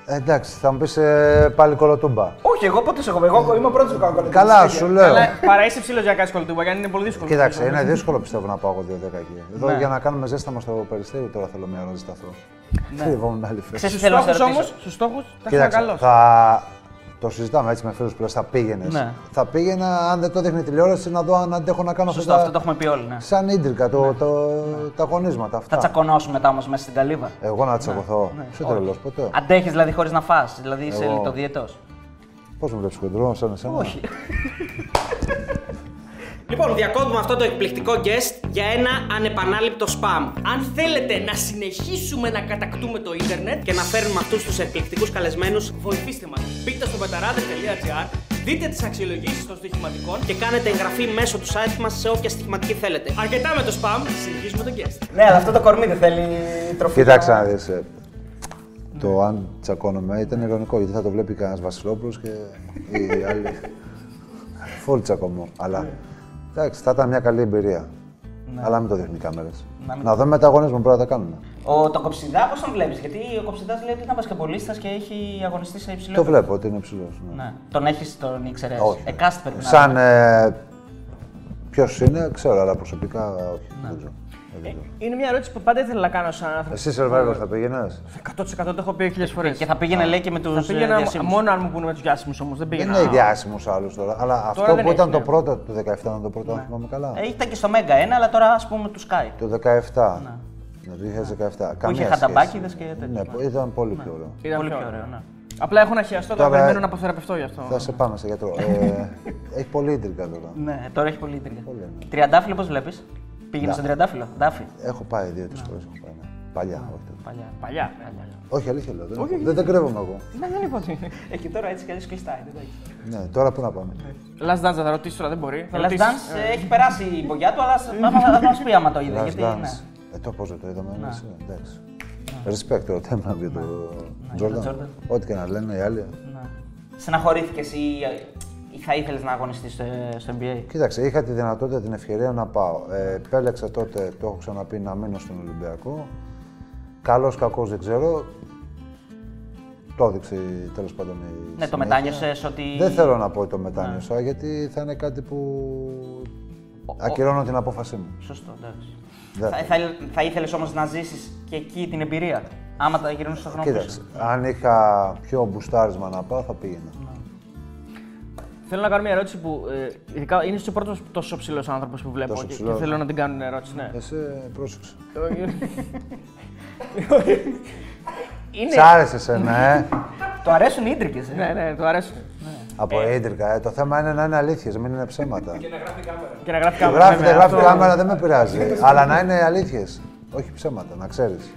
εντάξει, θα μου πεις ε, πάλι κολοτούμπα.
Όχι, εγώ πότε σε έχω. Εγώ είμαι ο πρώτος που κάνω κολλητή.
Καλά, σου λέω.
Αλλά παρά είσαι ψήλο για κάτι κολτούμπα, γιατί είναι πολύ δύσκολο.
Κοίταξε, είναι δύσκολο πιστεύω να πάω εγώ 2-10 εκεί. Εδώ
Ναι.
για να κάνουμε ζέσταμα στο περιστέρι τώρα θέλω μια ώρα να ζεσταθώ.
Ναι.
Τι επόμενη άλλη φάση.
Ξέρεις-
Στους
Θέλω να σε
στόχους όμως,
ρωτήσω.
στους στόχους τα έχουμε
Κοίταξε,
καλό.
θα το συζητάμε έτσι με φίλους που λες, θα πήγαινες.
Ναι.
Θα πήγαινα, αν δεν το δείχνει η τηλεόραση, να δω αν αντέχω να κάνω
Σωστό,
αυτά.
αυτό το έχουμε πει όλοι. Ναι.
Σαν ίντρικα, το, το, τα αγωνίσματα αυτά.
Θα τσακωνώσουμε μετά όμως μέσα στην καλύβα.
Εγώ να τσακωθώ.
Ναι.
Ποιο τρελός, ποτέ.
Αντέχεις δηλαδή χωρίς να φας, δηλαδή είσαι
Εγώ-
λιτοδιαιτός.
Πώς με βλέπεις χοντρό, σαν εσένα;
Όχι. [LAUGHS] Λοιπόν, διακόπτουμε αυτό το εκπληκτικό guest για ένα ανεπανάληπτο spam.
Αν θέλετε να συνεχίσουμε να κατακτούμε το ίντερνετ,
Και να φέρνουμε αυτούς τους εκπληκτικούς καλεσμένους
βοηθήστε μας. Μπείτε στο πεταράδε.gr, δείτε τις αξιολογήσεις των στοιχηματικών.
και κάνετε εγγραφή μέσω του site μας σε όποια στοιχηματική θέλετε.
Αρκετά με το spam, συνεχίζουμε τον guest.
Ναι, αλλά αυτό το κορμί δεν θέλει τροφή.
Κοίταξε να δεις. Το αν τσακώνομαι ήταν ειρωνικό γιατί θα το βλέπει κανένας Βασιλόπουλος και οι άλλοι. [LAUGHS] Φόλ τσακωμό. Αλλά εντάξει, θα ήταν μια καλή εμπειρία. Αλλά μην το δείχνει οι κάμερες.
Να μην-
Να δούμε τα αγωνίσματα που πρέπει να τα κάνουμε.
Ο, το κοψιδά πώς τον βλέπεις, Γιατί ο κοψιδάς λέει ότι ήταν μπασκεμπολίστα και έχει αγωνιστεί σε υψηλό.
Το
επίπεδο.
βλέπω ότι είναι ψηλό.
Ναι. Τον έχεις, τον ήξερες;
Όχι.
Εκάστη πρέπει να
Σαν
είναι.
ε, ποιος είναι, ξέρω, αλλά προσωπικά όχι. Δεν ξέρω. Ε, δεν ξέρω.
Είναι μια ερώτηση που πάντα ήθελα να κάνω σαν άνθρωπο.
Εσύ survivor θα πήγαινες;
100% το έχω πει χίλιες φορές.
Και θα πήγαινε λέει και με τους.
Θα πήγαινα μόνο αν μου πούνε με τους διάσημους όμως. Δεν
Δεν
πήγαινα.
είναι διάσημους άλλους τώρα. Αλλά αυτό
δεν
που
έχει,
ήταν το
ναι.
πρώτο του 17 ήταν το πρώτο, αν θυμάμαι καλά.
Ε, ήταν και στο Μέγκα ένα, αλλά τώρα ας πούμε τους Sky.
Το 17. Ναι, το 2017. Καμία
είχε
σχέση.
χανταμπάκιδες και τέτοια.
Ναι, που ήταν πολύ πιο ωραίο.
Ήταν
Πολύ
πιο
πιο
ωραίο.
ωραίο, ναι.
Απλά έχω να χειαστώ τώρα
Τώρα-
περιμένω να αποθεραπευτώ γι' αυτό.
Θα σε πάμε σε γιατρό. ε, [LAUGHS] έχει πολύ ίντρικα τώρα.
Ναι, τώρα έχει πολύ ίντριγκα.
Πολύ, ναι.
Τριαντάφυλλο πώς βλέπεις; Πήγαινε στον Τριαντάφυλλο. Ντάφι.
Έχω πάει δύο-τρει φορές. Έχω πάει, ναι. Παλιά, όχι τώρα.
Παλιά.
Παλιά.
Όχι, αλήθεια λέω. Δεν, δεν, δεν κρύβομαι εγώ.
Ναι, δεν είπα ότι.
Εκεί τώρα έτσι κι αλλιώς κλειστά. εντάξει.
Ναι, τώρα πού να πάμε;
Last Dance θα ρωτήσεις τώρα, δεν μπορεί. Θα
Το Last
ρωτήσεις.
Dance ε, έχει περάσει η μπογιά του, αλλά θα μας πει άμα το είδε.
Last
Γιατί, ναι.
Dance. Ε, το πώς το είδαμε εμείς. Εντάξει. Respect το θέμα για τον Jordan.
Jordan.
Ό,τι και να λένε οι άλλοι.
Ναι. Στεναχωρήθηκες ή, ή θα ήθελες να αγωνιστείς στο, στο NBA.
Κοίταξε, είχα τη δυνατότητα, την ευκαιρία να πάω. Ε, επέλεξα τότε, το έχω ξαναπεί, να μείνω στον Ολυμπιακό. Καλός, κακός δεν ξέρω. Το έδειξε τέλος πάντων η.
Ναι, το
συνέχεια.
μετάνιωσες ότι.
Δεν θέλω να πω ότι το μετάνιωσα, γιατί θα είναι κάτι που. Ακυρώνω την απόφασή μου.
Σωστό, εντάξει.
Δεν
Θα, θα, θα ήθελες όμως να ζήσεις και εκεί την εμπειρία. Άμα τα γυρνούσες στον χρόνο
Κοίταξε,
πίσω.
αν είχα πιο μπουστάρισμα να πάω, θα πήγαινα.
Θέλω να κάνω μια ερώτηση που ε, ειδικά είναι ο πρώτος τόσο ψηλός άνθρωπος που βλέπω
Τόσο
και,
ψηλός.
και θέλω να την κάνω την ερώτηση. Ναι.
Εσύ πρόσεξε. [LAUGHS]
είναι.
Σ' άρεσε εσένα, ε;
Το αρέσουν οι ίντρικες. Ε.
Ναι, ναι, του αρέσουν.
Από ίντρικα, ε. Το θέμα είναι να είναι αλήθειες, μην είναι ψέματα.
Και να γράφει κάμερα.
Γράφει, δεν
βέβαια,
γράφει
αυτό-
κάμερα, δεν με πειράζει. [LAUGHS] Αλλά να είναι αλήθειες. Όχι ψέματα, να ξέρεις.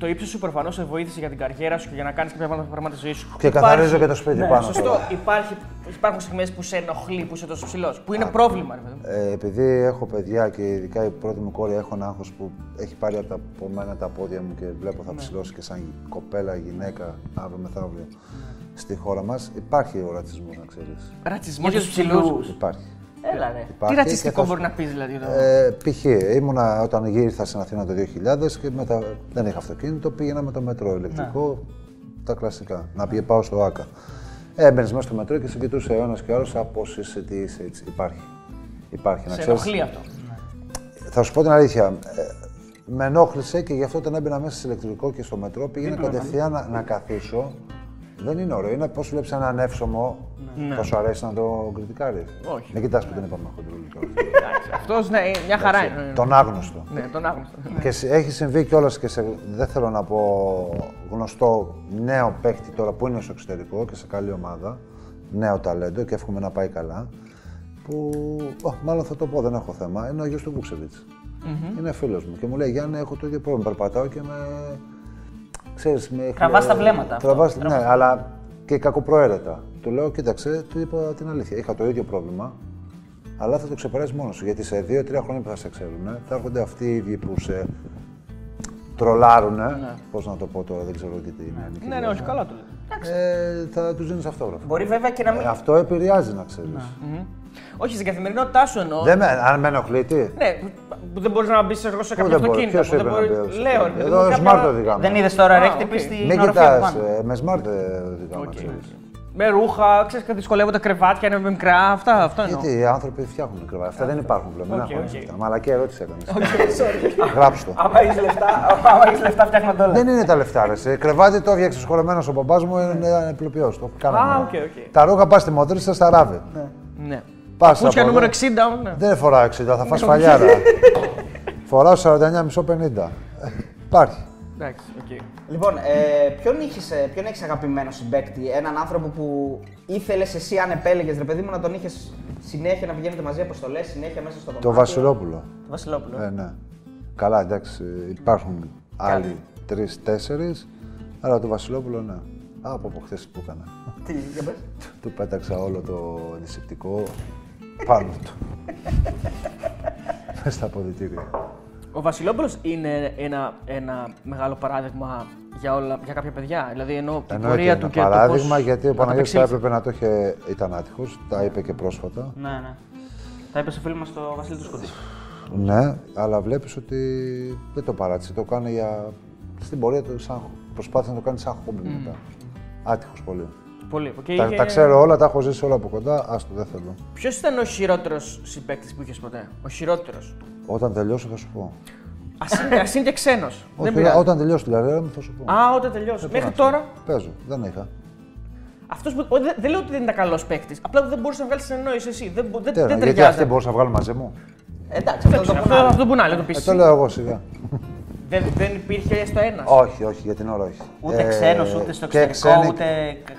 Το ύψος σου προφανώς σε βοήθησε για την καριέρα σου και για να κάνεις κάποια πράγματα- πράγματα στη ζωή σου.
Και καθαρίζω και το σπίτι πάνω.
Σωστό.
τώρα.
Υπάρχει, υπάρχουν στιγμές που σε ενοχλεί που είσαι τόσο ψηλός. Που είναι πρόβλημα, ρε παιδί μου.
Ε, επειδή έχω παιδιά και ειδικά η πρώτη μου κόρη έχω ένα άγχος που έχει πάρει από, τα, από μένα τα πόδια μου και βλέπω θα ψηλώσει και σαν κοπέλα, γυναίκα, αύριο μεθαύριο στη χώρα μας, υπάρχει ο ρατσισμός να ξέρεις.
Ρατσισμός
Για
για
του
τους ψηλούς.
ψηλούς.
Υπάρχει.
Έλα ρε.
Τι
υπάρχει
ρατσιστικό
και θα
μπορεί
σου-
να πεις δηλαδή. εδώ;
Ε, π.χ. ήμουνα όταν γύρισα στην Αθήνα το 2000 και μετά δεν είχα αυτοκίνητο, πήγαινα με το μετρό ηλεκτρικό, τα κλασικά. Να πήγε πάω στο ΆΚΑ. Ε, Έμπαινες μέσα στο μετρό και σε κοιτούσε ο ένας και ο άλλος από πώς είσαι, τι είσαι, έτσι. Υπάρχει. Υπάρχει. να
σε
ξέρεις.
ενοχλεί αυτό.
Θα σου πω την αλήθεια. Ε, με ενόχλησε και γι' αυτό όταν έμπαινα μέσα σε ηλεκτρικό και στο μετρό πήγαινα κατευθείαν να, να καθίσω. Δεν είναι ωραίο. Είναι πώς βλέπει έναν εύσωμο. Θα σου αρέσει να το κριτικάρεις.
Όχι.
Δεν κοιτάς που δεν είπαμε χοντρούλη τώρα.
Αυτός ναι, μια χαρά είναι.
Τον άγνωστο.
Ναι, τον άγνωστο.
Και σε- έχει συμβεί κιόλας και σε, δεν θέλω να πω γνωστό νέο παίχτη τώρα που είναι στο εξωτερικό και σε καλή ομάδα. Νέο ταλέντο και εύχομαι να πάει καλά. Που, ω, μάλλον θα το πω, δεν έχω θέμα. Είναι ο γιος του βουξεβιτ Είναι φίλος μου και μου λέει Γιάννη, έχω το ίδιο πρόβλημα. Περπατάω και με. Ξέρεις, με
Τραβάς τα βλέμματα αυτό.
Τραβάς,
Τραβάς
ναι, αλλά και κακοπροαίρετα. Του λέω, κοίταξε, του είπα την αλήθεια. Είχα το ίδιο πρόβλημα, αλλά θα το ξεπεράσει μόνος σου. Γιατί σε δύο-τρία χρόνια που θα σε ξέρουν, θα έρχονται αυτοί οι ίδιοι που σε τρολάρουν. Ναι. Πώς να το πω τώρα, δεν ξέρω και τι είναι.
Ναι, ναι, όχι, καλά το λέει.
Ε, θα τους δίνεις αυτόγραφο.
Μπορεί βέβαια και να μην.
Ε, αυτό επηρεάζει να ξέρεις.
Όχι, στην καθημερινότητά σου εννοώ.
Δεν με, αν με ενοχλεί, τι;
Ναι, που δεν μπορείς να μπεις εγώ σε
Πού
κάποιο
δεν μπορεί,
αυτοκίνητο.
ποιος
που δεν
είπε να
μπορεί-
μπει στο
Λέω,
αυτοκίνητο.
ρε παιδί
Εδώ
μου,
smart
κάποια-
οδηγάμε.
Δεν είδες τώρα
Α,
ρε
οκ.
χτυπήσει την
Μην
οροφή
κοιτάς,
από πάνω.
ε, με smart ε, οδηγάμε,
Οκ,
ξέρεις.
οκ. Με ρούχα, ξέρεις και δυσκολεύονται τα κρεβάτια, είναι μικρά. Αυτά, αυτό εννοώ.
Γιατί οι άνθρωποι φτιάχνουν κρεβάτια. Αυτά δεν υπάρχουν πλέον. Μην
Οκ,
αγχώνεσαι
οκ.
αυτά. Μαλακή ερώτηση έκανες. Γράψτε το.
Άμα έχεις λεφτά, άμα έχεις λεφτά φτιάχνονται όλα.
Δεν είναι τα λεφτά, ρε. Σε κρεβάτι το έφτιαξε σχολεμένο ο μπαμπάς μου, είναι πλοποιό. Το κάναμε.
Α, οκ, οκ.
Τα ρούχα πας στη μοντρίστα στα ράβει.
Ναι.
Πας
Παπούτσια
από
νούμερο
εδώ.
60, ναι.
Δεν φοράω 60, θα φας φαλιάρα. [LAUGHS] Φοράω 49,5-50. Υπάρχει.
Εντάξει, οκ.
Λοιπόν, ε, ποιον, είχες, ε, ποιον έχεις αγαπημένο συμπαίκτη, έναν άνθρωπο που ήθελες εσύ αν επέλεγες ρε παιδί μου να τον είχες συνέχεια να πηγαίνετε μαζί αποστολές, συνέχεια μέσα στο δωμάτιο;
Το Βασιλόπουλο.
Το Βασιλόπουλο.
Ε, ναι. Καλά, εντάξει, υπάρχουν άλλοι τρει-τέσσερι, αλλά το Βασιλόπουλο ναι. Α, από από χθες που έκανα.
Τι, για πες.
Του πέταξα όλο το αντισηπτικό πάνω του. Μες στα αποδητήρια.
Ο Βασιλόπουλος είναι ένα, ένα μεγάλο παράδειγμα για, όλα, για κάποια παιδιά. Δηλαδή ενώ την
Εννοείται
πορεία
ένα
του και
παράδειγμα,
το πώς
γιατί ο Παναγιώτης θα
ανταπεξήλθε.
έπρεπε να το είχε, ήταν άτυχος, τα είπε και πρόσφατα.
Ναι, ναι. Τα είπε στο φίλο μας το Βασίλη του Σκοντή.
Ναι, αλλά βλέπεις ότι δεν το παράτησε, το κάνει για... στην πορεία του σαν... προσπάθησε να το κάνει σαν χόμπι μετά. Άτυχος πολύ.
Πολύ. Και
Τα,
είχε-
τα ξέρω όλα, τα έχω ζήσει όλα από κοντά, άστο δεν θέλω.
Ποιος ήταν ο χειρότερος συμπαίκτης που είχες ποτέ, Ο χειρότερος.
Όταν τελειώσω θα σου πω.
Α είναι και ξένος. [LAUGHS] Δεν
Όχι,
πειράζει.
όταν τελειώσω την καριέρα μου θα σου πω.
Α, όταν τελειώσει. Μέχρι τώρα.
Παίζω, δεν είχα.
Αυτός που. ο, Δεν, δεν λέω ότι δεν ήταν καλός παίκτης. Απλά δεν μπορούσε να βγάλει συνεννόηση εσύ. Δεν, μπο- δεν,
Τέρα,
δεν
γιατί
ταιριάζει.
αυτοί μπορούσαν να βγάλουν μαζί μου;
Εντάξει, αυτό το
Αυτό,
πούμε.
αυτό που να λέει, το πεις.
Ε, το λέω εγώ σιγά. [LAUGHS]
Δεν, δεν υπήρχε στο ένας.
όχι, όχι, για την ώρα όχι.
Ούτε
Ε,
ξένος, ούτε στο
και
εξωτερικό,
ξένοι-
ούτε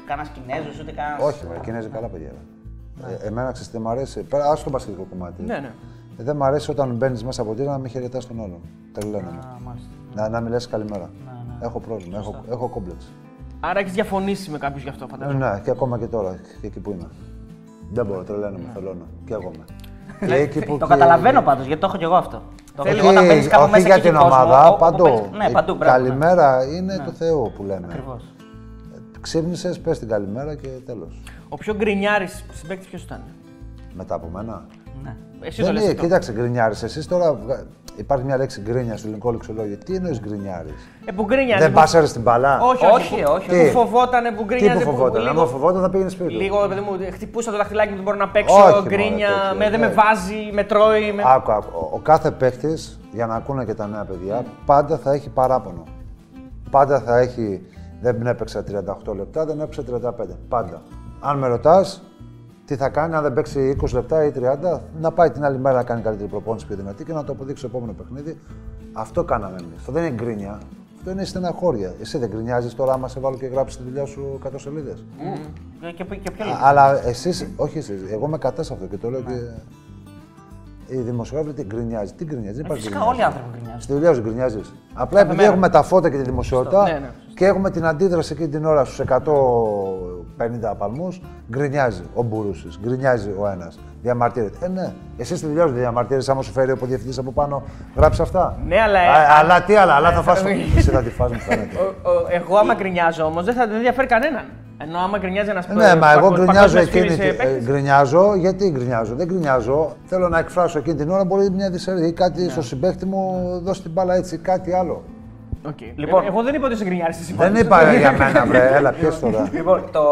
κανένας Κινέζος, ούτε κανένα.
Όχι, με Κινέζοι καλά παιδιά. ρε. Ε, εμένα ξέρεις τι μ' αρέσει. Πέρα, άστο το μπασκετικό κομμάτι.
Ναι, ναι.
Ε, δεν μ' αρέσει όταν μπαίνεις μέσα από τύρα να μην χαιρετάς τον άλλον. Τρελαίνομαι. Να, να μιλάς καλημέρα. Έχω πρόβλημα, έχω, έχω κόμπλεξ.
Άρα έχεις διαφωνήσει με κάποιους γι' αυτό,
Ε,
φαντάζομαι.
ναι, και ακόμα και τώρα, και εκεί που είμαι. Δεν μπορώ, τρελαίνομαι, θελώνω. Και εγώ με. Και εκεί που
Ναι. Το
και-
καταλαβαίνω πάντως, γιατί το έχω κι εγώ αυτό. Το
Θέλει-
έχω όταν μπαίνεις κάπου
όχι
μέσα
για
και
την
έχει κόσμο,
ομάδα,
όπου
παντού.
παίζεις- Ναι,
Η
παντού, μπράβο. ναι.
Καλημέρα είναι το Θεό που λέμε.
Ακριβώς.
Ξύπνησες, πες την καλημέρα και τέλος.
Ο πιο γκρινιάρης συμπαίκτης ποιος ήταν;
Μετά από μένα.
Ναι.
Εσύ το
Δεν
λες
είναι,
αυτό.
κοίταξε, γκρινιάρη. Εσύ τώρα βγα- υπάρχει μια λέξη γκρίνια στο ελληνικό λεξολόγιο. Τι εννοείς γκρινιάρης;
Ε, που γκρινιάζει.
Δεν
που-
πάσαρε στην μπαλά;
Όχι, όχι.
Όχι,
που-
όχι,
Που
όχι.
φοβότανε, που
Τι
γκρινιάζει.
που φοβόταν.
λίγο-
Αν φοβόταν θα πήγαινε σπίτι.
Λίγο, παιδί μου, χτυπούσα το δαχτυλάκι μου, δεν μπορώ να παίξω.
Όχι, μωρέ,
γκρίνια,
τέτοιο,
με, δεν με
ναι.
βάζει, με τρώει. Με...
Άκου, άκου. Ο, ο κάθε παίκτης, για να ακούνε και τα νέα παιδιά, πάντα θα έχει παράπονο. Πάντα θα έχει. Δεν έπαιξα 38 λεπτά, δεν έπαιξα 35. Πάντα. Αν με ρωτάς, τι θα κάνει, αν δεν παίξει 20 λεπτά ή 30, να πάει την άλλη μέρα να κάνει καλύτερη προπόνηση πιο δυνατή και να το αποδείξει στο επόμενο παιχνίδι. Αυτό κάναμε εμείς. Αυτό δεν είναι γκρίνια. Αυτό είναι στεναχώρια. Εσύ δεν γκρινιάζεις τώρα, άμα σε βάλω και γράψεις τη δουλειά σου 100 σελίδε.
Και, και, και πιο λίγο.
Αλλά εσείς, όχι εσείς, εγώ με κατά σε αυτό και το λέω και. Οι δημοσιογράφοι τι γκρινιάζει. Τι γκρινιάζει, δεν υπάρχει
Φυσικά
γκρινιάζει.
όλοι οι άνθρωποι γκρινιάζουν.
Στη δουλειά σου γκρινιάζεις. Απλά επειδή
μέρα.
έχουμε τα φώτα και τη δημοσιότητα
Ναι, ναι,
και έχουμε την αντίδραση εκείνη την ώρα στους 150 παλμού, γκρινιάζει ο Μπουρούσης, γκρινιάζει ο ένας. Διαμαρτύρεται. Ε, ναι. Εσύ στη δουλειά σου δεν διαμαρτύρεσαι, άμα σου φέρει ο διευθυντή από πάνω, γράψει αυτά.
Ναι, αλλά-
Α, αλλά τι άλλα, αλλά θα φας. Εσύ θα τη φας, μου φαίνεται.
Ο- ο- εγώ άμα γκρινιάζω όμως δεν θα δεν ενδιαφέρει κανέναν. Ενώ άμα γκρινιάζει ένας
Ναι, μα εγώ γκρινιάζω εκείνη την. ε, γκρινιάζω, γιατί γκρινιάζω. Δεν γκρινιάζω. Θέλω να εκφράσω εκείνη την ώρα μπορεί μια δυσαρέσκεια ή κάτι στο συμπέχτη μου, δώσει την μπάλα έτσι, κάτι άλλο.
Λοιπόν, εγώ δεν είπα ότι είσαι γκρινιάρη στη
Δεν είπα για μένα, βρε. Έλα, ποιο τώρα. [LAUGHS]
Λοιπόν, το,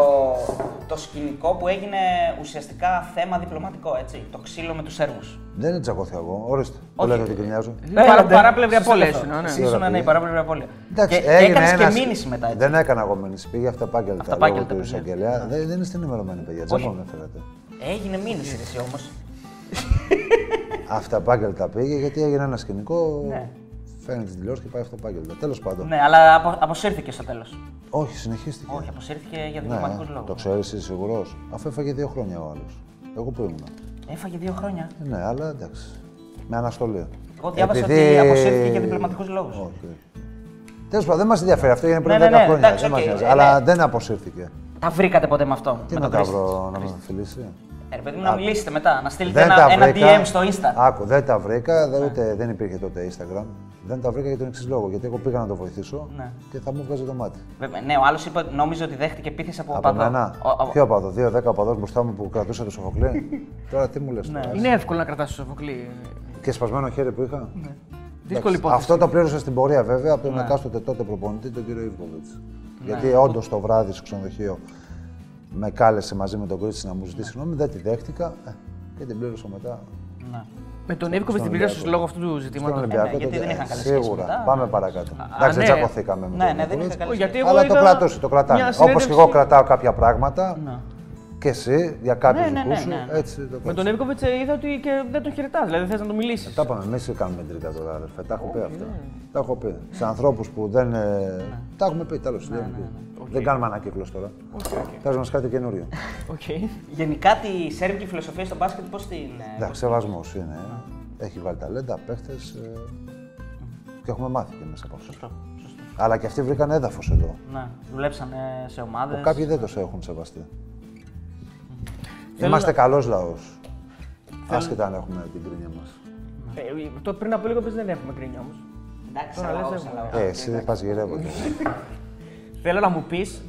το σκηνικό που έγινε ουσιαστικά θέμα διπλωματικό, έτσι. Το ξύλο με τους Σέρβους.
Δεν είναι τσακώθηκα εγώ. Ορίστε. Που
Όχι.
λέτε ότι γκρινιάζω.
Παρά- παράπλευρη απόλυση, ναι, ναι.
Εσύ
Ωραία,
ήσουν ναι,
πήγε.
η παράπλευρη απώλεια.
Εντάξει,
και, και
έγινε
έκανες και
ένας-
μήνυση μετά, έτσι.
Δεν έκανα εγώ μήνυση. Πήγε αυταπάγγελτα λόγω
Αυταπάγγελτα,
του
παιδιά.
εισαγγελέα. Δεν, δεν είστε ενημερωμένοι, παιδιά. Δεν μου έφερατε.
Έγινε μήνυση εσύ όμως.
Αυταπάγγελτα πήγε γιατί έγινε ένα σκηνικό.
Ναι.
Φαίνεται τη τηλεόραση και πάει αυταπάγγελτα. Τέλος πάντων.
Ναι, αλλά απο, αποσύρθηκε στο τέλος.
Όχι, συνεχίστηκε.
Όχι, αποσύρθηκε για
Ναι,
διπλωματικού λόγους.
το ξέρεις, είσαι σίγουρος. Αφού έφαγε δύο χρόνια ο άλλος. Εγώ που ήμουν.
Έφαγε δύο χρόνια.
Ε, Ναι, αλλά εντάξει. Με αναστολή.
Εγώ διάβασα
Επειδή-
ότι αποσύρθηκε για διπλωματικούς λόγους.
Όχι. Τέλος πάντων, δεν μας ενδιαφέρει αυτό, είναι πριν
Ναι,
10
ναι, ναι,
χρόνια.
εντάξει,
δεν μας
οκ,
νοιάζει.
ε,
Αλλά
ναι.
δεν αποσύρθηκε.
Τα βρήκατε ποτέ με αυτό.
Τι
με
να
τον
τα
Κρίστη.
βρω να με φιλήσει.
Ε, ρε παιδί μου, να μιλήσετε μετά, να στείλετε
Δεν
ένα,
τα
ένα
βρήκα.
DM στο Insta.
Άκου, δεν τα βρήκα, δεν, ούτε, δεν υπήρχε τότε Instagram. Δεν τα βρήκα για τον εξής λόγο. Γιατί εγώ πήγα να το βοηθήσω
Ναι.
και θα μου βγάζει το μάτι.
Βέβαια, Ναι, ο άλλος είπε, νόμιζε ότι δέχτηκε επίθεση από,
Από
παδό.
μένα.
Ο- ο-
Ποιο παδό, δύο-δέκα παδό μπροστά μου που κρατούσε το σοφοκλή. [LAUGHS] Τώρα τι μου λες.
Ναι.
Είναι εύκολο να κρατάς το Σοφοκλή.
Και σπασμένο χέρι που είχα.
Δύσκολη
Εντάξει,
υπόθεση.
Αυτό το πλήρωσα στην πορεία βέβαια από τον
Ναι.
εκάστοτε τότε προπονητή, τον κύριο Ιβκοβιτ. Γιατί όντως το βράδυ στο ξενοδοχείο με κάλεσε μαζί με τον Κρίτσι να μου ζητήσει συγγνώμη, δεν τη δέχτηκα ε, και την πλήρωσα μετά.
Ναι.
Με τον Εύκοβιτ την πλήρωσε λόγω αυτού του
Στον
ζητήματος.
Ολυμπιακό
γιατί
τότε,
δεν
ε,
είχαν καλή σχέση
Σίγουρα.
μετά.
Πάμε παρακάτω. Εντάξει, δεν
ναι.
τσακωθήκαμε με
Ναι,
τον
ναι, δεν είχα
Ιβκοβιτς,
καλή
Γιατί
σχέση.
εγώ
Αλλά το
είδα
κρατούσε, το κρατάνε.
μια
Όπως και
συνέντευξη-
εγώ κρατάω κάποια πράγματα
Ναι.
Και εσύ για κάποιους
Ναι, ναι,
δικούς
ναι,
σου.
ναι.
Έτσι το
Με τον
κρατάς.
Εύκοβιτς είδα ότι και δεν τον χαιρετάς, δηλαδή θες να του μιλήσεις.
Τα είπαμε, εμείς κάνουμε τρίτα τώρα, αδερφέ. Τα έχω πει αυτά. Τα έχω πει. Σε ανθρώπους που δεν. ε, Τα έχουμε πει, τέλος. Δεν κάνουμε ανακύκλο τώρα. Πες μας κάτι καινούριο.
Οκ.
Γενικά τη σέρβικη φιλοσοφία στο μπάσκετ πώς την. ε,
Εντάξει, σεβασμός είναι. Έχει βάλει ταλέντα, παίχτες. Και έχουμε μάθει και μέσα από αυτό.
Σωστό. σωστό.
Αλλά και αυτοί βρήκαν έδαφος εδώ.
Ναι, δουλέψανε σε ομάδες.
Κάποιοι δεν το έχουν σεβαστεί. Είμαστε καλός λαός. Άσχετα αν έχουμε την κρίνια μας.
Ε, το πριν από λίγο πες δεν έχουμε κρίνια όμως.
Εντάξει,
Τώρα
αλλά
λες
όχι,
έχουμε.
αλλά
Ε,
όχι.
εσύ δεν πας γυρεύοντας. [LAUGHS]
Θέλω να μου πεις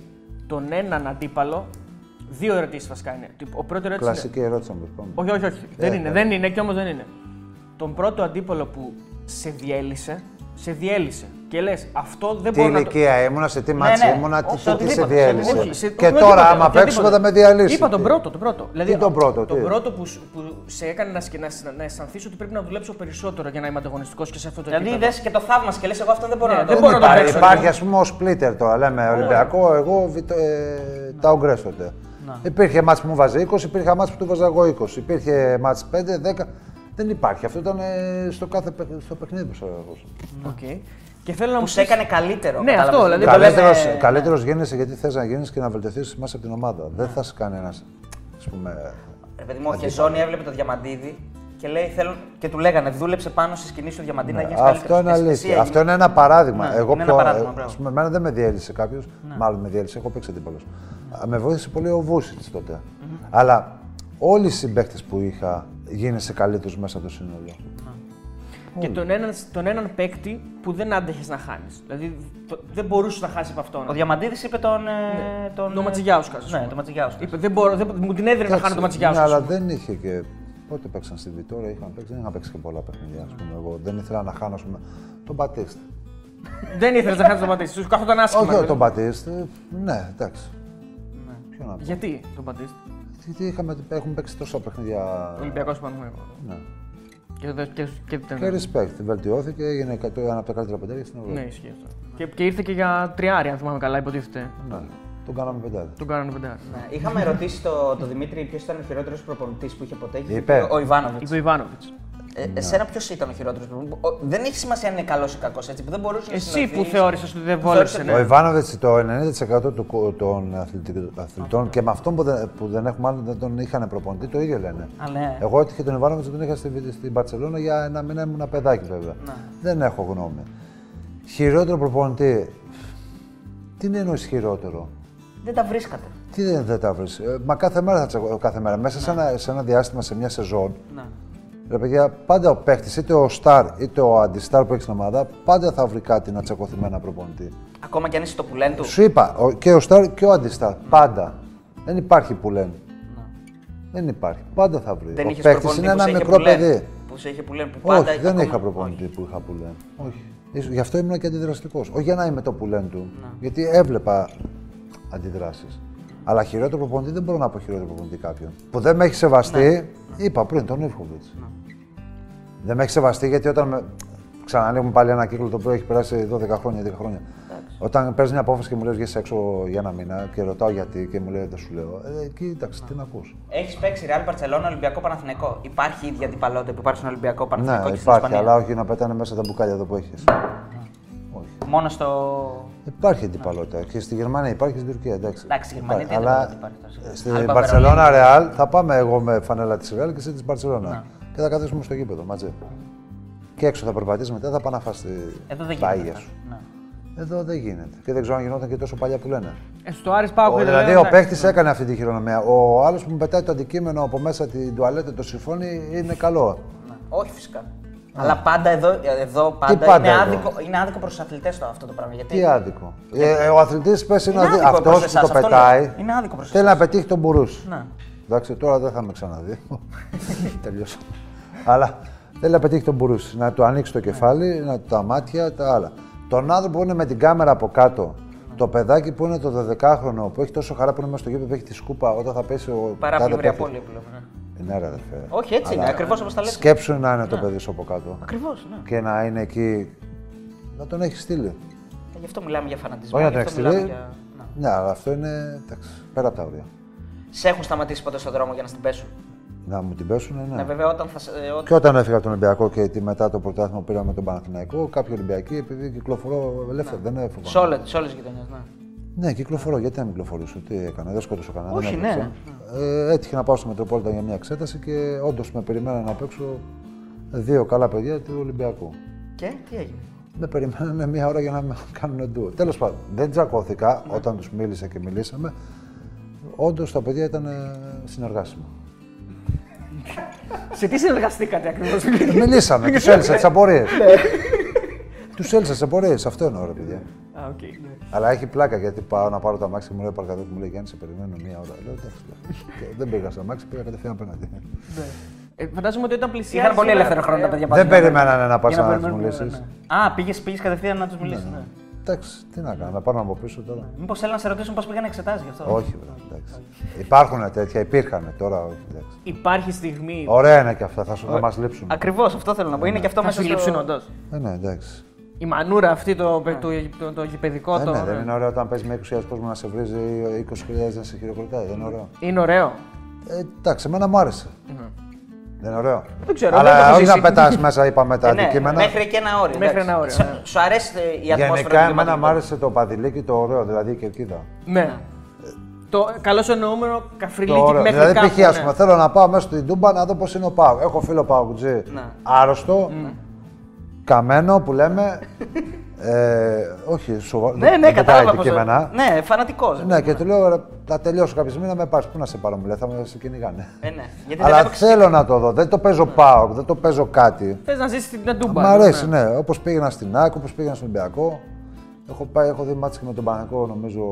τον έναν αντίπαλο. Δύο ερωτήσεις βασικά είναι. Ο πρώτο ερώτηση είναι.
Κλασική ερώτηση να μου πάμε.
Όχι, όχι, όχι. δεν
Ε,
είναι,
ε.
δεν είναι και όμως δεν είναι. Τον πρώτο αντίπαλο που σε διέλυσε, σε διέλυσε. Και λες, αυτό δεν
Τι
μπορώ να το.
ηλικία ήμουνα, σε τι μάτς
ναι.
ήμουνα, τι,
Όχι,
τι, τι σε
οτιδήποτε,
διέλυσε.
Όχι, σε-
Και
όχι,
τώρα,
οτιδήποτε,
άμα παίξουμε, θα
οτιδήποτε.
με διαλύσεις.
Είπα τον πρώτο, τον πρώτο. Δηλαδή,
τον πρώτο,
τον
τι;
πρώτο που, σου- που σε έκανε να, σκε- να, να αισθανθείς ότι πρέπει να δουλέψω περισσότερο για να είμαι ανταγωνιστικός και σε αυτό το
Δηλαδή
επίπεδο.
είδε και το θαύμα και λες: Εγώ αυτό δεν μπορώ
Ναι,
να το
δεν
δω.
μπορώ να το
Υπάρχει,
παίξω.
υπάρχει ας πούμε ο splitter τώρα. Λέμε Ολυμπιακό, εγώ βιτο- ε, τα ογκρές τότε. Υπήρχε μάτς που μου βάζει 20, υπήρχε μάτς που του βάζα εγώ 20. Υπήρχε μάτς 5, 10. Δεν υπάρχει. Αυτό ήταν ε, στο κάθε παί- στο παιχνίδι που σε αγωνιζόταν.
Οκ. Και θέλω να
Που
μου
σε
πεις-
έκανε καλύτερο.
Ναι,
κατάλαβες.
αυτό, δηλαδή,
το
Καλύτερος,
λέμε-
καλύτερος γίνεσαι γιατί θες να γίνεις και να βελτιωθείς μέσα από την ομάδα. Δεν θα σε κάνει ένας, ας πούμε,
Ρε παιδί μου, ο Χεζόνι έβλεπε το Διαμαντίδη και, λέει, θέλω... και του λέγανε δούλεψε πάνω στη σκηνή σου Διαμαντίδη να γίνεις
Ναι, Αυτό είναι αλήθεια. Αυτό είναι ένα παράδειγμα.
Ναι,
Εγώ
είναι
πιο,
ένα παράδειγμα,
ε,
μπράβο. Ναι.
ας πούμε, εμένα δεν με διέλυσε κάποιος. Μάλλον με διέλυσε, έχω παίξει αντίπαλος. Με βοήθησε πολύ ο Βούσιτς τότε. Αλλά όλοι οι συμπαίκτες που είχα γίνεσαι καλύτερος μέσα από το σύνολο.
Και τον έναν, τον έναν παίκτη που δεν άντεχες να χάνεις. Δηλαδή το- δεν μπορούσες να χάσεις από αυτόν.
Ο Διαμαντίδης είπε τον. ε, τον
Το Ματσιγιάουσκα, ας
Ναι,
πούμε.
τον Ματσιγιάουσκα.
Είπε, δεν μπορώ, δεν, μου την έδινε να χάνω το
Ναι,
Ματσιγιάουσκα.
αλλά δεν είχε και. Πότε παίξαν στη Βιτόρα, είχαν παίξει, δεν είχαν παίξει και πολλά παιχνίδια. Ας πούμε, εγώ δεν ήθελα να χάνω ας πούμε, τον Μπατίστα.
δεν ήθελες να χάσει το Ματίστη. Σου κάθονταν άσχημα.
Όχι,
δηλαδή.
τον Μπατίστα, ναι, εντάξει. Ποιο να πω.
Γιατί τον Μπατίστη.
Γιατί είχαμε, έχουμε παίξει τόσα παιχνίδια.
Ολυμπιακός Παναγιώτο.
Ναι.
Και, δεν- και, και, δεν-
Και respect. Βελτιώθηκε, έγινε εκατό- ένα από τα καλύτερα πεντάρια στην Ευρώπη.
Ναι, ισχύει αυτό. Και, και ήρθε και για τριάρι, αν θυμάμαι καλά, υποτίθεται.
Ναι. Τον κάναμε πεντάρι.
Τον κάνανε πεντάρι.
Ναι. Είχαμε ρωτήσει το, το Δημήτρη ποιος ήταν ο χειρότερος προπονητής που είχε ποτέ. Είχε
Είπε.
πει Ο Ιβάνοβιτς.
Είπε ο Ιβάνοβιτς.
Ε, εσένα ποιος ήταν ο χειρότερος προπονητή. Δεν έχει σημασία αν είναι καλός ή κακός έτσι. Που δεν μπορούσε να
Εσύ που
συνοηθείς.
θεώρησες ότι δεν
Που
βόλεψε.
θεώρησε
Ο
Ναι.
Ιβάνοβιτς το 90% του, κο- των αθλητικ- αθλητών και με αυτόν που δεν, που δεν έχουμε άλλο δεν τον είχαν προπονητή, το ίδιο λένε.
Α, ναι.
Εγώ έτυχε τον Ιβάνοβιτς τον είχα στη, στην Παρσελόνα για ένα μήνα ήμουν παιδάκι βέβαια.
Ναι.
Δεν έχω γνώμη. Χειρότερο προπονητή. Τι είναι εννοείς χειρότερο;
Δεν τα βρίσκατε.
Τι δεν, δεν τα βρει. Μα κάθε μέρα θα τσακω, κάθε μέρα. Μέσα σε, ένα, σε ένα διάστημα, σε μια σεζόν,
Ναι.
Ρε παιδιά, πάντα ο παίχτης, είτε ο star είτε ο αντιστάρ που έχεις στην ομάδα, πάντα θα βρει κάτι να τσακωθεί με ένα προπονητή.
Ακόμα κι αν είσαι το πουλέν του.
Σου είπα, ο- και ο star και ο αντιστάρ. Πάντα. Δεν υπάρχει που λένε. Δεν υπάρχει. Πάντα θα βρει.
Δεν
ο
είχες
παίχτης
προπονητή
είναι
που σε
ένα
είχε
μικρό
πουλέν.
παιδί.
Που σε είχε πουλέν. Που πάντα
Όχι, δεν
ακόμα-
είχα προπονητή που είχα που λένε. Όχι. Ίσως- Γι' αυτό ήμουν και αντιδραστικός. Όχι για να είμαι το που λένε του.
Ναι.
Γιατί έβλεπα αντιδράσεις. Αλλά χειρότερο προπονητή δεν μπορώ να πω χειρότερο προπονητή κάποιον. Που δεν με έχει σεβαστεί,
Ναι.
είπα πριν τον Ιβκοβιτς. Δεν με έχει σεβαστεί γιατί όταν. Με... Ξανανοίγουμε πάλι ένα κύκλο το οποίο έχει περάσει 12 χρόνια, 10 χρόνια. Όταν παίρνεις μια απόφαση και μου λες βγει έξω για ένα μήνα και ρωτάω γιατί και μου λέει δεν σου λέω. Ε, κοίταξε, τι να ακούς.
Έχεις παίξει Real Barcelona, Ολυμπιακό Παναθηναϊκό. Υπάρχει η ίδια αντιπαλότητα που υπάρχει στον Ολυμπιακό Παναθηναϊκό
Ναι,
και στην
υπάρχει,
Ισπανία.
αλλά όχι να πετάνε μέσα τα μπουκάλια εδώ που έχεις.
Μόνο στο.
Υπάρχει αντιπαλότητα. Και στη Γερμανία υπάρχει και στην Τουρκία. Εντάξει,
Εντάξει, στη Γερμανία
Υπάρχει.
τι
Αλλά
αντιπαλότητα υπάρχει τώρα,
στην
Άλμπα
Μπαρσελόνα
Βερολίνο.
Ρεάλ θα πάμε εγώ με φανέλα της Ρεάλ και εσύ της Μπαρσελόνα.
Ναι.
Και θα καθίσουμε στο γήπεδο μαζί. Και έξω θα περπατήσει μετά, θα πάνε να φας τη
Εδώ δεν
τα
γίνεται.
ίγια
αυτό.
σου.
Ναι.
Εδώ δεν γίνεται. Και δεν ξέρω αν γινόταν και τόσο παλιά που λένε.
Ε, στο Άρης Πάοκ
Ο,
δεν
δηλαδή
λέω,
ο
εντάξει.
παίχτης έκανε αυτή τη χειρονομία. Ο άλλος που μου πετάει το αντικείμενο από μέσα την τουαλέτα, το συμφώνει, είναι καλό.
Όχι φυσικά. Αλλά πάντα εδώ, εδώ πάντα,
πάντα
είναι,
εδώ;
άδικο, είναι άδικο προς τους αθλητές αυτό το πράγμα. Γιατί
Τι άδικο; Ε, ο αθλητής πες είναι,
Είναι άδικο
αυτός
προς
που
εσάς,
το
αυτό
πετάει.
λέω. Είναι άδικο προς
Θέλει να πετύχει τον μπουρούς.
Ναι.
Εντάξει, τώρα δεν θα με ξαναδεί. [LAUGHS] Τελειώσα. Αλλά θέλει να πετύχει τον μπουρούς. Να του ανοίξει το κεφάλι, να του τα μάτια, τα άλλα. Τον άνθρωπο που είναι με την κάμερα από κάτω, το παιδάκι που είναι το 12χρονο, που έχει τόσο χαρά που είναι μέσα στο γήπεδο, που έχει τη σκούπα όταν θα πέσει ο.
Παράπλευρη
τάδε παίκτης.
απώλεια που λέμε. ναι.
Ναι, ρε, αδερφέ.
Όχι, έτσι είναι, ακριβώς όπως τα λέτε.
Σκέψου να είναι το παιδί σου από κάτω.
Ακριβώς. Ναι.
Και να είναι εκεί. Να τον έχει στείλει.
Ε, Γι' αυτό μιλάμε για φανατισμό.
Όχι να
γι'
τον
αυτό
έχει στείλει.
μιλάμε για- ναι.
Ναι, αλλά αυτό είναι εντάξει, πέρα από τα όρια.
Σε έχουν σταματήσει ποτέ στον δρόμο για να στην πέσουν;
Να μου την πέσουν, ναι.
Ναι, βέβαια όταν θα. σε- ε, όταν-
Και όταν έφυγα από τον Ολυμπιακό και τι μετά το πρωτάθλημα που πήραμε τον Παναθηναϊκό, κάποιοι Ολυμπιακοί, επειδή κυκλοφορώ ελεύθερα, δεν έφυγα.
Σε όλε τις γειτονιές. Ναι.
Ναι, κυκλοφορώ. Γιατί να μην κυκλοφορήσω, τι έκανα, δεν σκότωσα κανέναν.
Όχι,
δεν
ναι.
έπαιξα. Ε, έτυχε να πάω στο Μετροπόλιτα για μια εξέταση και όντως με περιμένανε να παίξω δύο καλά παιδιά του Ολυμπιακού.
Και τι έγινε;
Με περιμένανε μία ώρα για να με κάνουν ντου. Τέλος πάντων, δεν τσακώθηκα όταν τους μίλησα και μιλήσαμε. Όντως τα παιδιά ήταν ε, συνεργάσιμα.
Σε τι συνεργαστήκατε ακριβώς.
Μιλήσαμε, τους έλυσα τις απορίες.
Ναι.
τους έλυσα τις απορίες, αυτό εννοώ, ρε παιδιά.
Α, οκ. ναι.
Αλλά έχει πλάκα γιατί πάω να πάρω το αμάξι και μου λέει παρκαδόρος μου λέει Γιάννη, σε περιμένω μία ώρα. Λέω εντάξει. λέω. Και δεν πήγα στο αμάξι, πήγα κατευθείαν απέναντι.
Ε, φαντάζομαι ότι όταν πλησιάζει.
Είχαν πολύ
σήμερα-
ελεύθερο χρόνο τα παιδιά
Δεν
πάντα.
περιμένανε να πα
Για
να τους
περιμένουν,
μιλήσει.
ναι, ναι. Α, πήγες πήγες κατευθείαν να τους μιλήσεις. Ναι.
Εντάξει, τι να κάνω, να πάρω από πίσω τώρα.
Μήπως θέλουν να σε ρωτήσουν πώς πήγαν εξετάσει γι' αυτό;
Όχι, βρε, εντάξει. Υπάρχουν τέτοια, υπήρχαν τώρα, όχι. Εντάξει.
Υπάρχει στιγμή.
Ωραία είναι και αυτά, θα, σου, θα μας λείψουν.
Ακριβώς αυτό θέλω να πω. Είναι και αυτό
Θα
μέσα
σου
στο.
λείψουν όντως.
Ε, ναι, εντάξει.
Η μανούρα αυτή, το, το, το, το γηπαιδικό.
Ε,
το,
ναι, δεν είναι ωραίο όταν παίζει με 20.000 κόσμο να σε βρίζει 20.000 να σε χειροκροτάει. Δεν είναι ωραίο.
Είναι ωραίο.
Ε, εντάξει, εμένα μου άρεσε. Δεν είναι ωραίο.
Δεν ξέρω, δεν το
Αλλά
έχω
όχι να
ζήσει.
πετάς μέσα, είπαμε τα
Ε, ναι,
αντικείμενα.
μέχρι και ένα όριο.
Μέχρι
εντάξει.
ένα όριο,
Σου-
ναι.
Σου αρέσει ε, η ατμόσφαιρα
Γενικά,
του
εμένα μου
δημοτικού.
άρεσε το παδιλίκι το ωραίο, δηλαδή η κερκίδα.
Ναι. Το καλώς εννοούμενο
Το
καφριλίκι
ωραίο.
μέχρι
Δηλαδή,
κάπου.
π.χ. ας πούμε,
ναι.
θέλω να πάω μέσα στην Τούμπα να δω πώς είναι ο Πάου. Έχω φίλο Πάου
Ναι.
άρρωστο, καμένο που λέμε. Ε, όχι, σοβαρό.
Ναι, ναι,
δεν
κατάλαβα.
κοιτάει
πώς-
αντικείμενα.
Ναι, φανατικός.
Ναι, και του λέω, «Ρε, θα τελειώσω κάποια στιγμή να με πάρει. Πού να σε πάρω, μου λέει, θα με σε κυνηγάνε.
Ε, ναι. Γιατί δεν
Αλλά
έπαιξε.
θέλω να το δω. Δεν το παίζω πάω, δεν το παίζω κάτι.
Θες να ζήσεις την Τούμπα.
Μ' αρέσει, ναι. Όπως πήγαινα στην ΑΕΚ, όπως πήγαινα στον Ολυμπιακό. Έχω, πάει, έχω δει μάτς και με τον Παναγικό, νομίζω,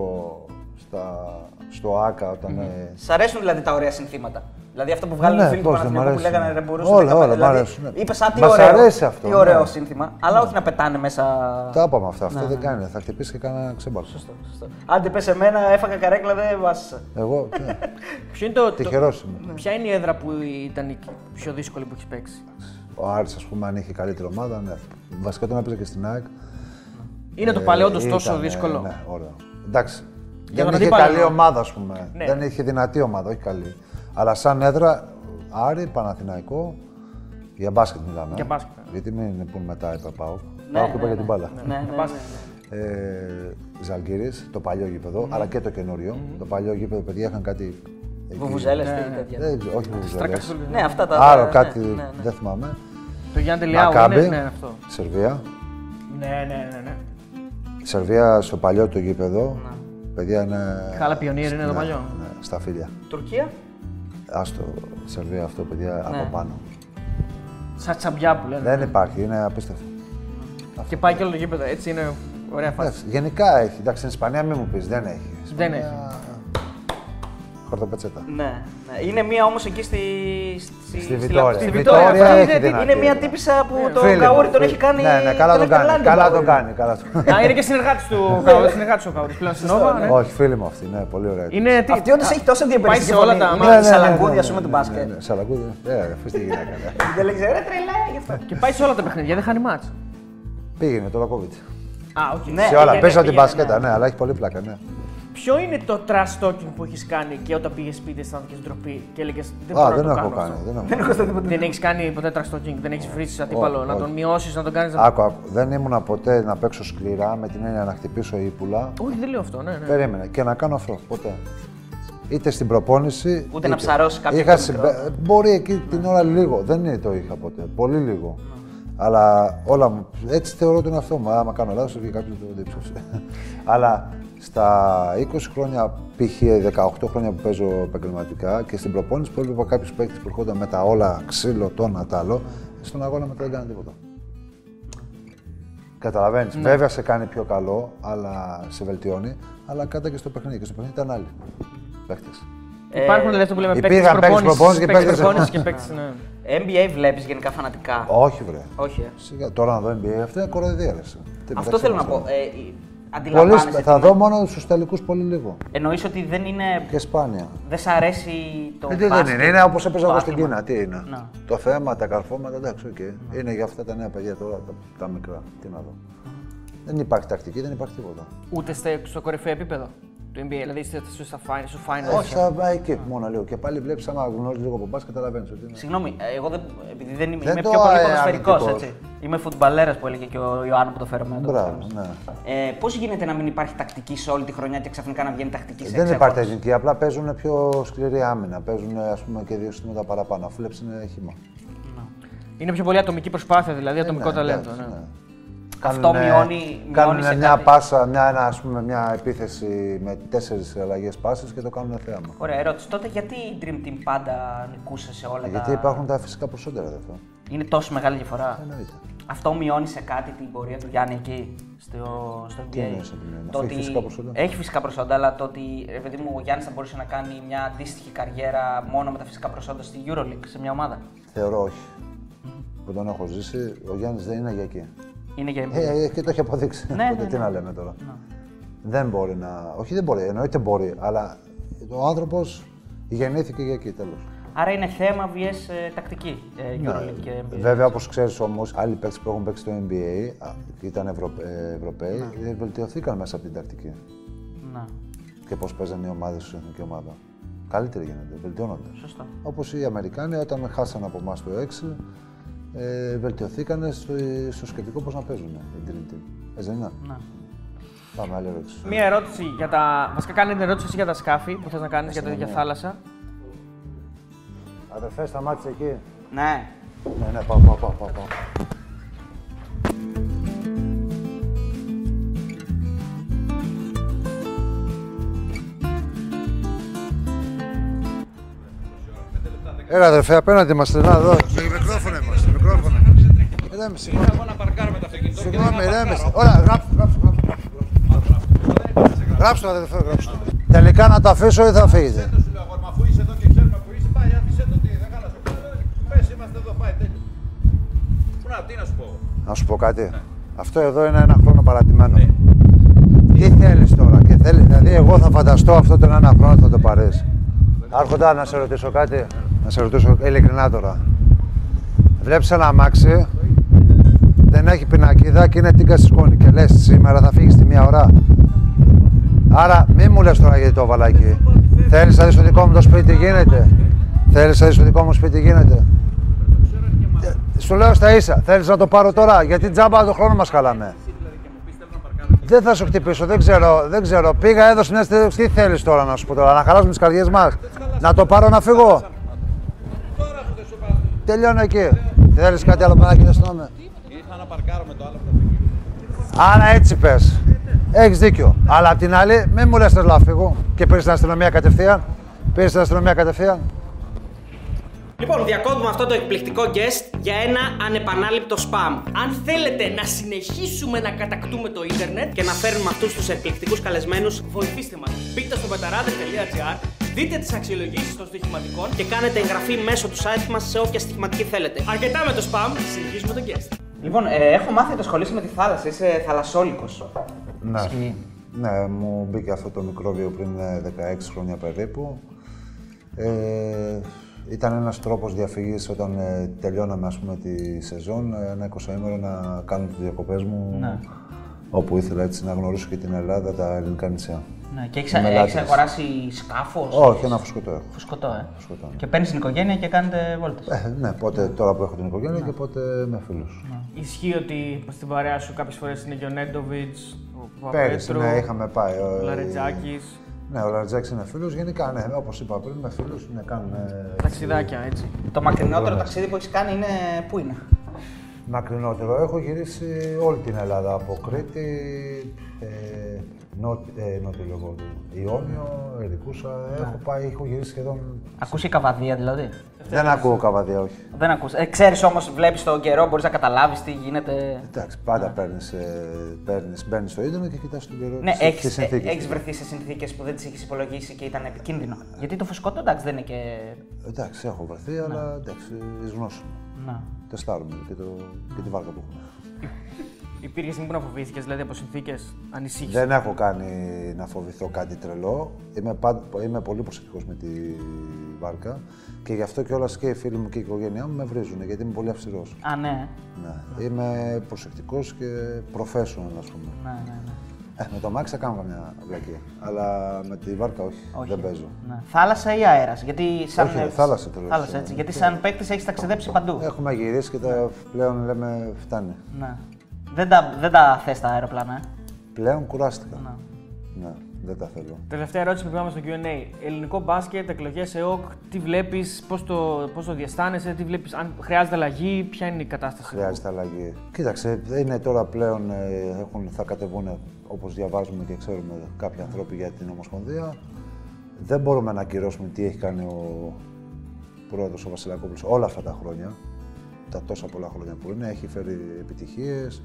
στα, στο ΆΚΑ. Όταν, ε,
Σ' αρέσουν δηλαδή τα ωραία συνθήματα. Δηλαδή αυτό που βγάλουν
Ναι,
οι φίλοι του
πώς δεν μ'
Παναθηναϊκού που
αρέσουν.
λέγανε ρε μπορούσαν
Όλα,
να
όλα,
δηλαδή,
μ' αρέσουν, ναι.
Είπες σαν τι
Μας
ωραίο,
αρέσει αυτό,
τι ωραίο
ναι.
σύνθημα, αλλά όχι να πετάνε μέσα.
Τα είπαμε αυτά. Αυτό δεν κάνει. Θα χτυπήσει και κανένα ξέμπαλο.
Σωστό, σωστό. Άντε πες εμένα, έφαγα καρέκλα, δεν βάσισα.
Εγώ, [LAUGHS] ναι,
Ποιο είναι το, το,
τυχερός είμαι.
ποια είναι η έδρα που ήταν η πιο δύσκολη που έχεις παίξει;
Ο Άρης, ας πούμε, αν είχε καλύτερη ομάδα, ναι. Βασικά τον έπαιζε και στην ΑΕΚ.
Είναι το παλαιό όντω
Ε,
τόσο
ήταν,
δύσκολο;
Ναι, ωραίο. Εντάξει.
Για
δεν
τον
είχε
αντίπαλο
καλή
εννοώ.
ομάδα, ας πούμε.
Ναι.
Δεν είχε δυνατή ομάδα, όχι καλή. Αλλά σαν έδρα, Άρη, Παναθηναϊκό, για μπάσκετ μιλάμε.
Για
ε.
μπάσκετ.
Γιατί μην πούν μετά είπα πάω.
Ναι,
πάω
ναι,
και είπα για
ναι.
την μπάλα.
Ναι, ναι, ναι.
Ε, Ζαλγκύρης, το παλιό γήπεδο, αλλά και το καινούριο. Το παλιό γήπεδο, παιδιά, είχαν κάτι. εκεί.
Βουβουζέλες,
Ναι,
τι
ναι.
τέτοια.
Δεν ξέρω, όχι βουβουζέλες.
Στρακασούλη.
Ναι, αυτά τα.
Άλλο
ναι,
κάτι,
ναι, ναι.
δεν θυμάμαι.
Το Γιάννη Τελειάου
Μακάμπι,
είναι. Ναι, αυτό.
Σερβία.
Ναι, ναι, ναι. ναι.
Σερβία στο παλιό το γήπεδο. Παιδιά είναι.
Χάλα Πιονίρ είναι το
Ναι,
παλιό.
Ναι, στα φίλια.
Τουρκία;
Άστο, Σερβία αυτό, παιδιά,
Ναι.
από πάνω.
Σαν τσαμπιά που λένε.
Δεν υπάρχει, είναι απίστευτο.
Και πάει και όλο το γήπεδο. Έτσι είναι ωραία φάση.
Εντάξει, γενικά έχει. Εντάξει, στην Ισπανία μην μου πεις, δεν έχει.
Δεν
Ισπανία,
έχει.
Χορτοπετσέτα.
Ναι, ναι. Είναι μία όμως εκεί στη. Στη,
Στη Βιτόρια.
Στη
Η
Βιτόρια.
Βιτόρια
Αυτή
έχει
είναι,
δυνατή
είναι μία
έδρα.
τύπησα που το
Φίλοι μου,
Καούρι τον
φίλοι.
έχει κάνει.
Ναι, ναι, καλά τον
έχει
κάνει.
τρελάνει
Καλά
Καούρι.
τον κάνει. Καλά τον... [LAUGHS]
Α, είναι και συνεργάτης του [LAUGHS] Καούρη. Συνεργάτης του Καούρη πλέον στην Νόβα. ναι.
Όχι, φίλοι μου αυτή, ναι, πολύ ωραία.
Είναι τι.
Αυτή όντως έχει τόσο
Πάει
διαπεριστική
σε όλα
φωνή.
τα
Είναι
μάτια.
η Σαλαγκούδη, ας πούμε, του
Ναι,
μπάσκετ.
ναι, Σαλαγκούδη. Ε, αφήστε τη γυναίκα. ναι. [LAUGHS]
Δεν λέει, ρε τρελά γι' αυτό.
Και πάει σε όλα τα παιχνίδια, δεν χάνει μάτς.
Πήγαινε τώρα COVID.
Α, οκ.
Ναι.
Σε όλα,
πήγαινε,
πες ότι
πήγαινε,
μπασκέτα,
ναι.
ναι, αλλά έχει πολύ πλάκα, ναι.
Ποιο είναι το trash talking που έχεις κάνει και όταν πήγες σπίτι αισθάνθηκες ντροπή και έλεγες Δεν
Α,
μπορώ
δεν
να το
έχω
κάνω.
κάνει.
αυτό».
Δεν έχω.
Δεν έχεις κάνει ποτέ trash talking, δεν έχεις βρει αντίπαλο,
Όχι,
να τον
όχι.
μειώσεις, να τον κάνεις.
Άκου, άκου. Δεν ήμουνα ποτέ να παίξω σκληρά με την έννοια να χτυπήσω ύπουλα.
Όχι, δεν λέω αυτό, ναι. ναι.
Περίμενε και να κάνω αυτό. Ποτέ. Είτε στην προπόνηση.
Ούτε να ψαρώσει κάποιο
Είχα
πιο
συμπε-
μικρό.
Μπορεί εκεί την ώρα λίγο. Δεν είναι το είχα ποτέ. Πολύ λίγο. Αλλά όλα μου, έτσι θεωρώ τον εαυτό μου. Άμα κάνω λάθος, βγει κάποιος το δίψωσε. [LAUGHS] Αλλά στα 20 χρόνια, π.χ. 18 χρόνια που παίζω επαγγελματικά και στην προπόνηση που έβλεπα κάποιου παίκτε που ερχόνταν με τα όλα ξύλο, το ένα, τ' άλλο, στον αγώνα μετά δεν κάνανε τίποτα. Καταλαβαίνεις. Βέβαια σε κάνει πιο καλό, αλλά σε βελτιώνει, αλλά κάτα και στο παιχνίδι. Και στο παιχνίδι ήταν άλλοι παίκτες.
Υπάρχουν δηλαδή αυτό που λέμε
υπήρχαν
παίκτες
παίκτες προπόνησης και
παίκτες
παίκτες-
προπόνησης και παίκτες, ναι.
NBA βλέπεις γενικά φανατικά;
Όχι, βρε.
Όχι, ε.
Σιγά, τώρα να δω NBA, αυτό είναι κοροϊδία. ρε, εσύ. Τι
Αυτό
μεταξύ
θέλω να
μας
πω.
τώρα.
Ε,
Πολύ,
αντιλαμβάνεσαι.
θα
τι
δω
με-
μόνο στους τελικούς πολύ λίγο.
Εννοείς ότι δεν είναι.
Και σπάνια.
Δεν σ' αρέσει το.
Ε, τι δεν
μπάσκετ,
είναι, είναι όπως έπαιζα
το
εγώ στην
άθλημα.
Κίνα. Τι είναι;
Να.
Το θέμα, τα καρφώματα, εντάξει, οκ. Είναι για αυτά τα νέα παιδιά τώρα, τα, τα μικρά. Τι να δω. Δεν υπάρχει τακτική, δεν υπάρχει τίποτα.
Ούτε στο, στο κορυφαίο επίπεδο του NBA, δηλαδή είστε στο, στα final, στο final.
Όχι, θα πάει εκεί μόνο λίγο. Και πάλι βλέπεις, άμα γνωρίζει λίγο από μπάσκετ, καταλαβαίνεις ότι είναι.
Συγγνώμη, ε, εγώ δεν, επειδή δεν είμαι,
Δεν
είμαι
το,
πιο πολύ
ε,
ποδοσφαιρικός,
αρνητικός.
έτσι. Είμαι φουτμπαλέρας που έλεγε και ο Ιωάννου που το φέραμε. να το
Μπράβο,
φέρουμε.
ναι.
Ε, Πώς γίνεται να μην υπάρχει τακτική σε όλη τη χρονιά και ξαφνικά να βγαίνει τακτική σε
Δεν
έξι
υπάρχει
αγώνες;
τεχνική, απλά παίζουν πιο σκληρή άμυνα. Παίζουν ας πούμε, και δύο συστήματα παραπάνω. Αφού βλέπεις είναι χύμα.
Είναι πιο πολύ ατομική προσπάθεια, δηλαδή ατομικό
Ναι,
ταλέντο.
εντάξει,
Ναι.
Ναι.
Αυτό
Κάνουνε-
μειώνει-
Κάνουν
μειώνει σε
μια
κάτι.
πάσα, μια, ένα, ας πούμε, μια επίθεση με τέσσερις αλλαγές πάσει και το κάνουν θέαμα.
Ωραία, ερώτηση. Τότε γιατί η Dream Team πάντα νικούσε σε όλα
Γιατί
τα.
υπάρχουν τα φυσικά προσόντα, ρε αδερφέ.
Είναι τόσο μεγάλη διαφορά.
Εννοείται.
Αυτό μειώνει σε κάτι την πορεία του Γιάννη εκεί, στο, στο NBA;
Τι εννοείς ότι μειώνει,
Το
αφού έχει
ότι-
φυσικά προσόντα.
Έχει φυσικά προσόντα, αλλά το ότι ρε παιδί μου, ο Γιάννης θα μπορούσε να κάνει μια αντίστοιχη καριέρα μόνο με τα φυσικά προσόντα στη Euroleague, σε μια ομάδα;
Θεωρώ όχι. Που τον έχω ζήσει, ο Γιάννης δεν είναι για εκεί.
Είναι για
Ε, ε, και το έχει αποδείξει.
Ναι,
Οπότε
ναι,
τι
ναι.
να λέμε τώρα. Δεν μπορεί να. Όχι, δεν μπορεί. Εννοείται μπορεί. Αλλά ο άνθρωπος γεννήθηκε για εκεί τέλος.
Άρα είναι θέμα vs ε, τακτική ε, Euroleague και NBA.
Ναι. Βέβαια, όπως ξέρεις όμως, άλλοι παίκτες που έχουν παίξει στο NBA α, και ήταν Ευρω... ε, Ευρωπαίοι, ε, βελτιωθήκαν μέσα από την τακτική.
Να,
Και πώς παίζανε οι ομάδες στην εθνική ομάδα. Καλύτεροι γίνονται, βελτιώνονται.
σωστό.
Όπως οι Αμερικάνοι, όταν χάσαν από εμάς το 6, ε, βελτιωθήκαν στο, στο σκεπτικό πώς να παίζουν η Dream Team. Έτσι δεν είναι;
Να.
Πάμε, άλλη ερώτηση.
Μία ερώτηση για τα. Βασικά, κάνει την ερώτηση εσύ για τα σκάφη που θες να κάνεις για, το- για θάλασσα.
Αδερφέ, σταμάτησε εκεί.
Ναι.
Ναι, ναι, πάω, πάω, πάω. πάω, πάω. Έλα αδερφέ, απέναντι είμαστε, να δω. Με μικρόφωνο είμαστε, μικρόφωνο. Ηρέμησε, συγγνώμη. Συγγνώμη, ηρέμησε. Όλα, γράψτε, γράψτε, γράψτε. Γράψτε το αδερφέ, γράψτε το. Τελικά να το αφήσω ή θα φύγετε;
σου λέω αγόρι, αφού είσαι εδώ και ξέρουμε που είσαι, πάει, άφησε το τι, δεν χάλασε. Πες, είμαστε εδώ, πάει, τέλειος. Πού να, τι να σου πω;
Να σου πω κάτι. Αυτό εδώ είναι ένα χρόνο παρατημένο. Τι θέλεις τώρα, και θέλεις, δηλαδή εγώ θα φανταστώ αυτό τον ένα χρόνο θα το πάρεις. Άρχοντα, να σε ρωτήσω κάτι. Να σε ρωτήσω ειλικρινά τώρα. Βλέπεις ένα αμάξι, δεν έχει πινακίδα και είναι τίγκα στη σκόνη. Και λες σήμερα θα φύγεις τη μία ώρα. Άρα μη μου λες τώρα γιατί το έβαλα εκεί. Θέλεις να δεις στο δικό μου το σπίτι τι γίνεται; Θέλεις να δεις στο δικό μου σπίτι τι γίνεται; Σου λέω στα ίσα. Θέλεις να το πάρω τώρα, γιατί τζάμπα το χρόνο μας χαλάμε. Δεν θα σου χτυπήσω, δεν ξέρω. Δεν ξέρω. Πήγα, έδωσε μια συνέντευξη. Τι θέλεις τώρα να σου πω τώρα, να χαλάσουμε τις καρδιές μας; Να το πάρω να φύγω; Τελειώνω εκεί. Θέλεις κάτι άλλο να να αισθάνομαι.
Ήρθα να παρκάρω με το άλλο που θα φύγει.
Άρα έτσι πες. Έχεις δίκιο. Αλλά απ' την άλλη, μην μου λες να φύγω. Και πήρες την αστυνομία κατευθείαν. Πήρες την αστυνομία κατευθείαν.
Λοιπόν, διακόπτουμε αυτό το εκπληκτικό guest για ένα ανεπανάληπτο spam. Αν θέλετε να συνεχίσουμε να κατακτούμε το ίντερνετ και να φέρνουμε αυτούς τους εκπληκτικούς καλεσμένους, βοηθήστε μας. Μπείτε στο πεταράδε.gr, δείτε τις αξιολογήσεις των στοιχηματικών και κάνετε εγγραφή μέσω του site μας σε όποια στοιχηματική θέλετε. Αρκετά με το spam, συνεχίζουμε το guest.
Λοιπόν, ε, έχω μάθει ότι ασχολείσαι με τη θάλασσα. Είσαι θαλασσόλικος.
Ναι.
Ισχύει.
Ναι, μου μπήκε αυτό το μικρόβιο πριν ε, 16 χρόνια περίπου. Ε, ήταν ένας τρόπος διαφυγής όταν ε, τελειώναμε ας πούμε τη σεζόν, ε, ένα 20 να κάνω τις διακοπές μου
Ναι.
όπου ήθελα έτσι να γνωρίσω και την Ελλάδα, τα ελληνικά νησιά.
Ναι, και έχει
Μελάτες.
αγοράσει σκάφος;
Όχι, ένα φουσκωτό έχω.
Φουσκωτό, ε.
Φουσκωτό, ναι.
Και παίρνεις την οικογένεια και κάνετε βόλτες.
Ε, ναι, πότε τώρα που έχω την οικογένεια και πότε με φίλους.
Ισχύει ότι στην παρέα σου κάποιες φορές είναι και ο Νέντοβιτ, ο
Πέρυσι,
Παπαπέτρου,
ναι, είχαμε πάει. ε,
ο Λαρετζάκης.
Ναι, ο Λαρετζάκης είναι φίλος. Γενικά, ναι, όπως είπα πριν, με φίλους ναι, κάνουμε...
Ταξιδάκια, έτσι.
Το μακρινότερο
Ναι.
ταξίδι που έχεις κάνει είναι. Πού είναι;
Μακρινότερο. Έχω γυρίσει όλη την Ελλάδα. Από Κρήτη, ε, νότι, ε, νότιο λόγο του. Ιόνιο, Ερικούσα. Έχω πάει, έχω γυρίσει σχεδόν.
Ακούς και καβαδία δηλαδή;
Δεν ακούω καβαδία, όχι.
Δεν ακούς. Ε, ξέρεις όμως, βλέπεις τον καιρό, μπορείς να καταλάβεις τι γίνεται.
Εντάξει, πάντα παίρνεις, ε, παίρνεις, μπαίνεις στο ίντερνετ και κοιτάς τον καιρό.
Ναι,
τις-
έχεις,
τις συνθήκες.
έχεις βρεθεί σε συνθήκες που δεν τις έχεις υπολογίσει και ήταν επικίνδυνο. Γιατί το φουσκωτό εντάξει δεν είναι και.
Εντάξει, έχω βρεθεί, αλλά εντάξει, εις γνώση μου.
Να.
Τεστάρουμε και, το, και τη βάρκα που έχουμε.
Υπήρχες στιγμή που να φοβήθηκες, δηλαδή από συνθήκες ανησύχησης;
Δεν έχω κάνει να φοβηθώ κάτι τρελό. Είμαι, πάντα, είμαι πολύ προσεκτικός με τη βάρκα και γι' αυτό και όλα και οι φίλοι μου και η οικογένειά μου με βρίζουν γιατί είμαι πολύ αυστηρός.
Α, ναι.
Ναι. Είμαι προσεκτικός και professional, ας πούμε.
Ναι, ναι, ναι.
Ε, με το μάξι θα κάνω καμιά βλακία. Αλλά με τη βάρκα όχι,
Όχι.
δεν παίζω.
Ναι. Θάλασσα ή αέρας. Γιατί σαν.
Όχι, ρε, θάλασσα τώρα.
Θάλασσα, έτσι. Γιατί σαν παίκτης έχεις ταξιδέψει παντού.
Έχουμε γυρίσει και τα πλέον λέμε φτάνει.
Ναι. Δεν τα, δεν τα θες τα αεροπλάνα, ε;
Πλέον κουράστηκα.
Ναι.
Ναι, δεν τα θέλω.
Τελευταία ερώτηση που πήγαμε στο QA. Ελληνικό μπάσκετ, εκλογές ΕΟΚ, τι βλέπεις, πώς το, πώς το διαισθάνεσαι, τι βλέπεις, αν χρειάζεται αλλαγή, ποια είναι η κατάσταση;
Χρειάζεται αλλαγή. Κοίταξε, είναι τώρα πλέον, ε, έχουν, θα κατεβούν όπως διαβάζουμε και ξέρουμε κάποιοι άνθρωποι για την Ομοσπονδία. Δεν μπορούμε να ακυρώσουμε τι έχει κάνει ο πρόεδρος ο Βασιλακόπουλος όλα αυτά τα χρόνια, τα τόσα πολλά χρόνια που είναι. Έχει φέρει επιτυχίες,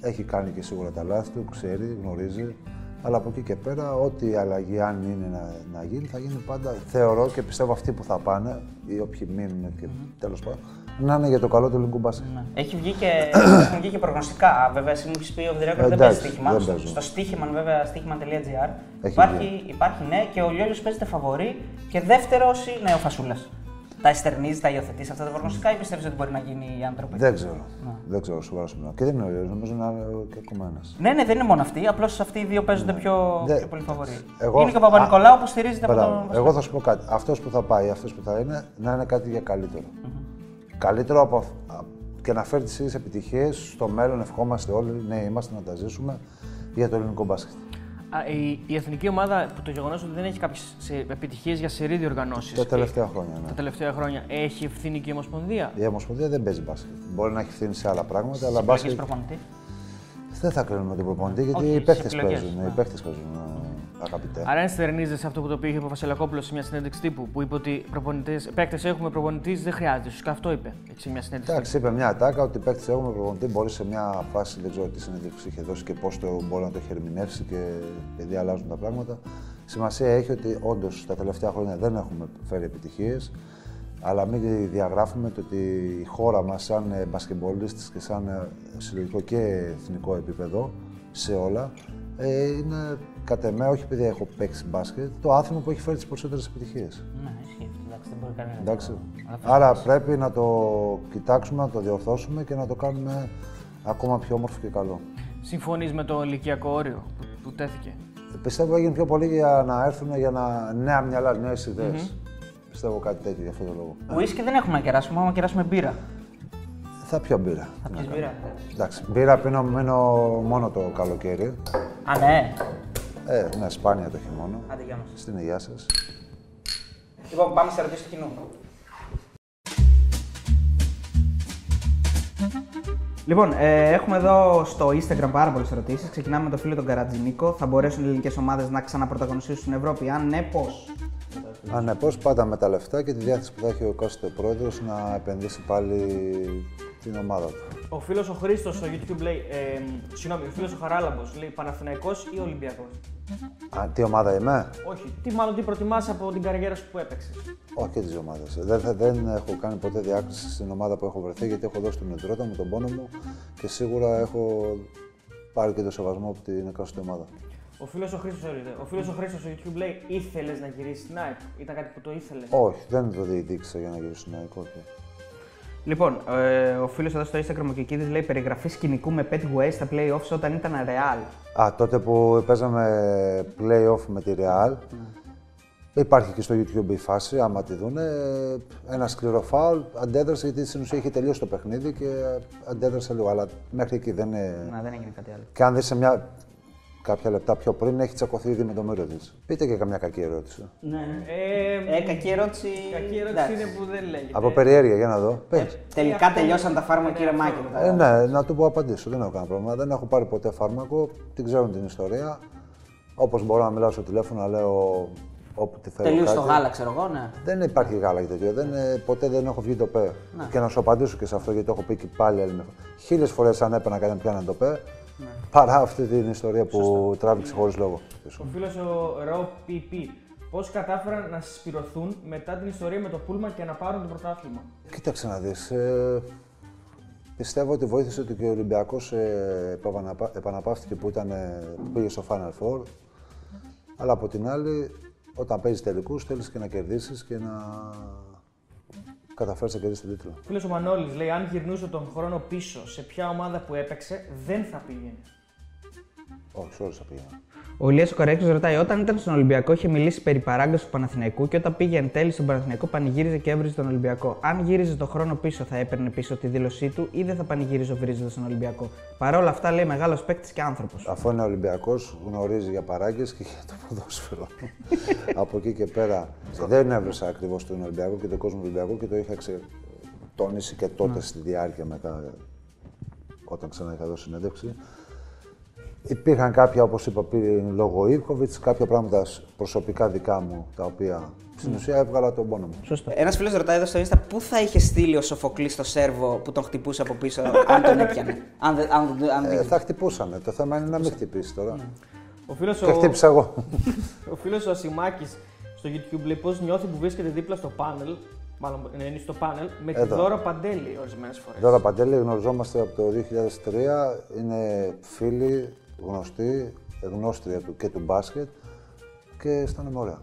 έχει κάνει και σίγουρα τα λάθη του, ξέρει, γνωρίζει. Αλλά από εκεί και πέρα, ό,τι αλλαγή αν είναι να, να γίνει, θα γίνει πάντα. Θεωρώ και πιστεύω αυτοί που θα πάνε, ή όποιοι μείνουν και τέλος πάντων, να είναι για το καλό του ελληνικού μπάσκετ.
Ναι. Έχει βγει και, [CLEARS THROAT] έχουν βγει και προγνωστικά. Βέβαια, εσύ μου έχεις πει ο Διρέκο δεν
Εντάξει,
παίζει στοίχημα.
δεν
Στο,
παίζω.
στο στοίχημα, βέβαια, στοίχημα.gr
Έχει
υπάρχει, υπάρχει, ναι, και ο Λιόλιος παίζεται φαβορή και δεύτερος είναι ο Φασούλας. Τα εστερνίζεις, τα υιοθετείς αυτά τα προγνωστικά ή πιστεύεις ότι μπορεί να γίνει οι άνθρωποι;
Δεν ξέρω. Δεν ξέρω, σοβαρά σου μιλάω. Και δεν είναι ο Ιωάννης, νομίζω να είναι και ακόμα ένας.
Ναι, ναι, δεν είναι μόνο αυτοί. Απλώς αυτοί οι δύο παίζονται πιο,
Δεν-
πιο πολύ φαβορή.
Εγώ-
Είναι και ο Παπα-Νικολάου που στηρίζεται από
Μπράβο.
τον. Βασίλη.
Εγώ θα σου πω κάτι. Αυτός που θα πάει, αυτός που θα είναι, να είναι κάτι για καλύτερο. Καλύτερο από αυ- α- και να φέρει τις ίδιες επιτυχίες στο μέλλον. Ευχόμαστε όλοι, ναι, είμαστε να τα ζήσουμε για το ελληνικό μπάσκετ.
Α, η, η εθνική ομάδα, που το γεγονός ότι δεν έχει κάποιες επιτυχίες για σερή διοργανώσεις.
Τα τελευταία χρόνια, ναι.
Τα τελευταία χρόνια έχει ευθύνη και η Ομοσπονδία;
Η Ομοσπονδία δεν παίζει μπάσκετ. Μπορεί να έχει ευθύνη σε άλλα πράγματα, αλλά
Συλλογής
μπάσκετ.
προπονητή;
Δεν θα κρίνουμε τον προπονητή γιατί
Όχι,
οι
στις
παίχτε
επιλογές,
παίζουν.
ναι.
Οι παίχτε παίζουν, ε, αγαπητέ.
Άρα, αν στερνίζεσαι αυτό που το είπε ο Βασιλακόπουλος σε μια συνέντευξη τύπου που είπε ότι παίκτες έχουμε, προπονητής δεν χρειάζεται. Σου αυτό είπε έτσι, σε μια συνέντευξη.
Εντάξει, είπε μια ατάκα ότι οι παίκτες έχουμε προπονητή μπορεί σε μια φάση, δεν ξέρω τι συνέντευξη είχε δώσει και πώς το μπορεί να το έχει ερμηνεύσει και επειδή αλλάζουν τα πράγματα. Σημασία έχει ότι όντως τα τελευταία χρόνια δεν έχουμε φέρει επιτυχίες, αλλά μην διαγράφουμε το ότι η χώρα μας, σαν ε, μπασκεμπολίστες και σαν ε, συλλογικό και εθνικό επίπεδο, σε όλα, ε, είναι κατ' εμέ, όχι επειδή έχω παίξει μπάσκετ, το άθλημα που έχει φέρει τις περισσότερες επιτυχίες.
Ναι, ισχύει αυτό. Εντάξει, δεν μπορεί κανένα. να
Εντάξει.
το-
Άρα πρέπει να το κοιτάξουμε, να το διορθώσουμε και να το κάνουμε ακόμα πιο όμορφο και καλό.
Συμφωνείς με το ηλικιακό όριο που, που τέθηκε;
Πιστεύω έγινε πιο πολύ για να έρθουν για να νέα μυαλά, νέες ιδέες. Πιστεύω κάτι τέτοιο για αυτόν τον λόγο.
Ουίσκι δεν έχουμε να κεράσουμε, έχουμε να κεράσουμε μπύρα.
Θα πιω μπύρα.
Θα πιεις μπύρα.
Εντάξει, μπύρα πίνω μείνω μόνο το καλοκαίρι.
Α, ναι.
Ε, ναι, σπάνια το χειμώνα.
Άντε, γεια μας.
Στην υγεία σας.
Λοιπόν, πάμε σε ερωτήσεις του κοινού. Λοιπόν, ε, έχουμε εδώ στο Instagram πάρα πολλές ερωτήσεις. Ξεκινάμε με το φίλο τον Καρατζινίκο. Θα μπορέσουν οι ελληνικές ομάδες να ξαναπρωταγωνιστήσουν στην Ευρώπη. Αν ναι, πώς;
Ανεπώς πάντα με τα λεφτά και τη διάθεση που θα έχει ο κάθε πρόεδρος να επενδύσει πάλι την ομάδα του.
Ο φίλος ο Χρήστος στο YouTube λέει. Ε, συγγνώμη, ο φίλος ο Χαράλαμπος λέει Παναθηναϊκός ή Ολυμπιακός;
Α, τι ομάδα είμαι;
Όχι, τι μάλλον τι προτιμάς από την καριέρα σου που έπαιξες;
Όχι και τι ομάδε. Δεν, θα- δεν έχω κάνει ποτέ διάκριση στην ομάδα που έχω βρεθεί γιατί έχω δώσει τον υδρότα μου, τον πόνο μου και σίγουρα έχω πάρει και το σεβασμό από την εκάστοτε ομάδα.
Ο φίλος ο Χρήστος ο φίλος ο Χρήστος στο YouTube λέει: Ήθελες να γυρίσεις στην ΑΕΚ; Ήταν κάτι που το ήθελες;
Όχι, δεν το διεκδίκησα για να γυρίσω στην ΑΕΚ. όχι.
Λοιπόν, ε, ο φίλος εδώ στο Instagram ο Κικίδης λέει περιγραφή σκηνικού με Pet Way στα playoffs όταν ήταν Real.
Α, τότε που παίζαμε play-off με τη Real, υπάρχει και στο YouTube η φάση, άμα τη δούνε, ένα σκληρό φάουλ, αντέδρασε γιατί στην ουσία είχε τελειώσει το παιχνίδι και αντέδρασε λίγο, αλλά μέχρι εκεί δεν είναι...
Να, δεν έγινε κάτι άλλο.
Και αν δεις σε μια κάποια λεπτά πιο πριν έχει τσακωθεί ήδη με τον Μύρο της. Πείτε και καμιά κακή ερώτηση.
Ναι.
Ε,
Ε, κακή ερώτηση.
κακή ερώτηση
Εντάξει.
είναι που δεν λέγεται.
Από περιέργεια, για να δω. Πες.
Τελικά τελειώσαν τα φάρμακα, κύριε Μάκη. μετά.
Ε, ναι, να του πω απαντήσω. Δεν έχω κανένα πρόβλημα. Δεν έχω πάρει ποτέ φάρμακο. Την ξέρουν την ιστορία. Όπως μπορώ να μιλάω στο τηλέφωνο, να λέω όπου τη θέλω.
Τελείωσε το
κάτι.
γάλα, ξέρω εγώ, ναι.
Δεν υπάρχει γάλα και τέτοιο. Δεν, ε, ποτέ δεν έχω βγει το ΠΕ. Και να σου απαντήσω και σε αυτό γιατί το έχω πει και πάλι άλλη Χίλιες φορές αν έπαιρνα κάτι να πιάνω το ΠΕ. Παρά αυτή την ιστορία που τράβηξε χωρίς λόγο.
Ο φίλος ο Ρο PP. Πώς κατάφεραν να συσπηρωθούν μετά την ιστορία με το Πούλμα και να πάρουν το πρωτάθλημα;
Κοίταξε να δεις. Ε, πιστεύω ότι βοήθησε ότι και ο Ολυμπιακός ε, επαναπα- επαναπαύτηκε που, ήταν, ε, που πήγε στο Final Four. Αλλά από την άλλη, όταν παίζεις τελικούς, θέλεις και να κερδίσεις και να καταφέρεις να κερδίσεις τον τίτλο.
Ο φίλος ο Μανώλης λέει: Αν γυρνούσε τον χρόνο πίσω σε ποια ομάδα που έπαιξε, δεν θα πήγαινε.
Όχι, σε όλους θα πήγαινα.
Ο Ηλίας ο Καρέξος ρωτάει: Όταν ήταν στον Ολυμπιακό, είχε μιλήσει περί παράγκας του Παναθηναϊκού και όταν πήγε εν τέλει στον Παναθηναϊκό, πανηγύριζε και έβριζε τον Ολυμπιακό. Αν γύριζε τον χρόνο πίσω, θα έπαιρνε πίσω τη δήλωσή του ή δεν θα πανηγύριζε βρίζοντας τον Ολυμπιακό. Παρ' όλα αυτά, λέει μεγάλος παίκτης και άνθρωπος.
Αφού είναι Ολυμπιακός, γνωρίζει για παράγκες και για το ποδόσφαιρο. [LAUGHS] από εκεί και πέρα δεν έβρισα ακριβώς τον Ολυμπιακό και τον κόσμο του Ολυμπιακού και το είχα ξε... τόνισει και τότε στη διάρκεια μετά, όταν ξανά είχα δώσει συνέντευξη. Υπήρχαν κάποια, όπως είπα πριν, λόγω Ιβκοβιτς, κάποια πράγματα προσωπικά δικά μου, τα οποία στην ουσία έβγαλα τον πόνο μου.
Σωστό.
Ένας φίλος ρωτάει εδώ στο Insta πού θα είχε στείλει ο Σοφοκλής στο σέρβο που τον χτυπούσε από πίσω, αν τον έπιανε; Αν, δεν- αν, δεν- αν,
Ε,
δεν-
θα χτυπούσανε. Το θέμα είναι να μην χτυπήσει τώρα.
Ο φίλος
Και
ο,
χτύπησα εγώ. [LAUGHS]
ο, φίλος ο Ασημάκης στο YouTube λέει πώς νιώθει που βρίσκεται δίπλα στο πάνελ. Μάλλον ναι, είναι στο πάνελ με τη
Εδώ.
Δώρα Παντέλη ορισμένες φορές.
Δώρα Παντέλη γνωριζόμαστε από το 2003. Είναι φίλοι, γνωστοί, γνώστρια του και του μπάσκετ και αισθάνομαι ωραία.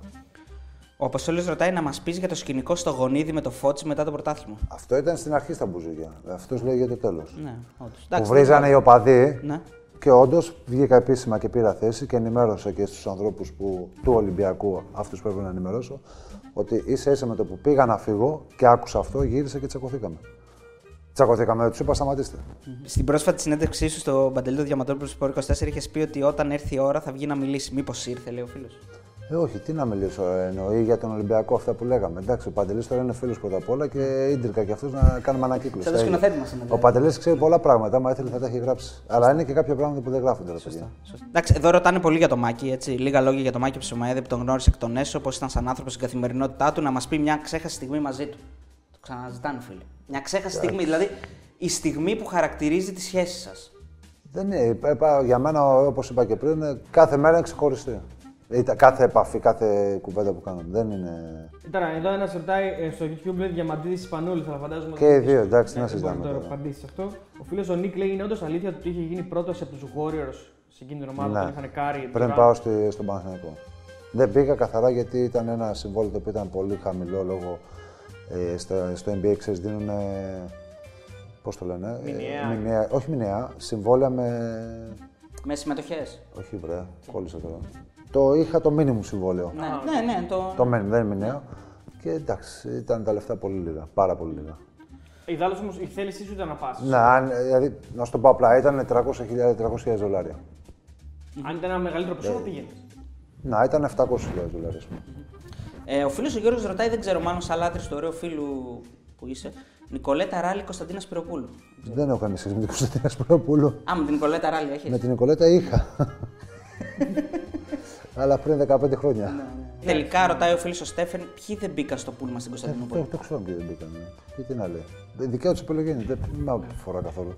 Ο Αποστόλης ρωτάει να μας πεις για το σκηνικό στο γονίδι με το φώτσι μετά το πρωτάθλημα.
Αυτό ήταν στην αρχή στα μπουζούκια. Αυτός λέει για το τέλος.
Ναι, όντως.
Που βρίζανε οι οπαδοί
Ναι.
και όντως βγήκα επίσημα και πήρα θέση και ενημέρωσα και στους ανθρώπους του Ολυμπιακού, αυτούς πρέπει να ενημερώσω, ότι ίσα ίσα με το που πήγα να φύγω και άκουσα αυτό, γύρισα και τσακωθήκαμε. Τσακωθήκαμε, τους είπα σταματήστε.
Στην πρόσφατη συνέντευξή σου στο Παντελή του Διαματόπουλου του Sport 24 είχες πει ότι όταν έρθει η ώρα θα βγει να μιλήσει. Μήπως ήρθε, λέει ο φίλος.
Ε, όχι, τι να μιλήσω. ε, Εννοεί για τον Ολυμπιακό αυτά που λέγαμε. Εντάξει, ο Παντελής τώρα είναι φίλος πρώτα απ' όλα και ίντρικα και αυτό να κάνουμε ανακύκλωση.
Σαν το
Τα
σκηνοθέτη μας είναι,
Ο
δηλαδή.
Παντελής ξέρει πολλά πράγματα. Άμα ήθελε θα τα έχει γράψει. Αλλά είναι και κάποια πράγματα που δεν γράφονται. Ρε, παιδιά.
Εντάξει, εδώ ρωτάνε πολύ για το Μάκη. Έτσι. Λίγα λόγια για το Μάκη Ψωμαέδη που τον γνώρισε εκ των έσω, πώς ήταν σαν άνθρωπος στην καθημερινότητά του, να μας πει μια ξέχαστη στιγμή μαζί του. Το ξαναζητάνε, φίλοι. Μια ξέχαστη στιγμή, δηλαδή η στιγμή που χαρακτηρίζει τη σχέση σας.
Δεν είναι. ε, πα- Για μένα, όπως είπα και πριν, ε, κάθε μέρα είναι ξεχωριστή. Ήταν κάθε επαφή, κάθε κουβέντα που κάνουμε. Δεν είναι.
Τώρα, εδώ ένας ρωτάει ε, στο YouTube λέει Διαμαντίδη Ισπανούλη, θα φαντάζομαι.
Και οι δύο, εντάξει, τι να
Ναι, δεν
συζητάμε
μπορεί να
τώρα.
απαντήσεις σε αυτό. Ο φίλος ο Νίκ λέει: Είναι όντως αλήθεια ότι είχε γίνει πρώτος από τους Warriors σε εκείνη την ομάδα που είχαν κάρει.
Ναι. πριν
Durant.
πάω στη, στον Παναθηναϊκό. Δεν πήγα καθαρά γιατί ήταν ένα συμβόλαιο το οποίο ήταν πολύ χαμηλό λόγω ε, στο, στο NBA, ξέρεις, δίνουν. Πώς το λένε, ε,
Μηνιαία.
μηνιαία- όχι μηνιαία, συμβόλαια με.
Με συμμετοχές.
Όχι, βρε, κόλλησα τώρα. Το είχα το μήνυμο συμβόλαιο.
Ναι, ναι, ναι, το.
Το μήνυμο, δεν είναι μηνιαίο. Και εντάξει, ήταν τα λεφτά πολύ λίγα, πάρα πολύ λίγα.
Ιδάλω όμως η θέλησή σου ήταν να πας.
Ναι, αν, δηλαδή, να σου το πω απλά, ήταν 300.000 300.000 δολάρια.
Αν ήταν ένα μεγαλύτερο ποσό, θα πήγαινε.
Να, ήταν 700.000 δολάρια. ας πούμε.
Ε, ο φίλος ο Γιώργος ρωτάει, δεν ξέρω, μάλλον σαλάτρη του ωραίου φίλου που είσαι. Νικολέτα Ράλη Κωνσταντίνας Σπυροπούλου.
Δεν έχω καμία σχέση με την Κωνσταντίνα Σπυροπούλου.
Α, με την Νικολέτα Ράλη, έχεις;
Με την Νικολέτα είχα. Αλλά πριν 15 χρόνια.
Τελικά ρωτάει ο φίλος ο Στέφεν, ποιοι δεν μπήκαν στο πούλμα στην
Το,
Κωνσταντινούπολη.
το ξέρω ποιοι δεν μπήκαν. Και τι να λέει. Δικιά του επιλογή είναι. Δεν με αφορά καθόλου.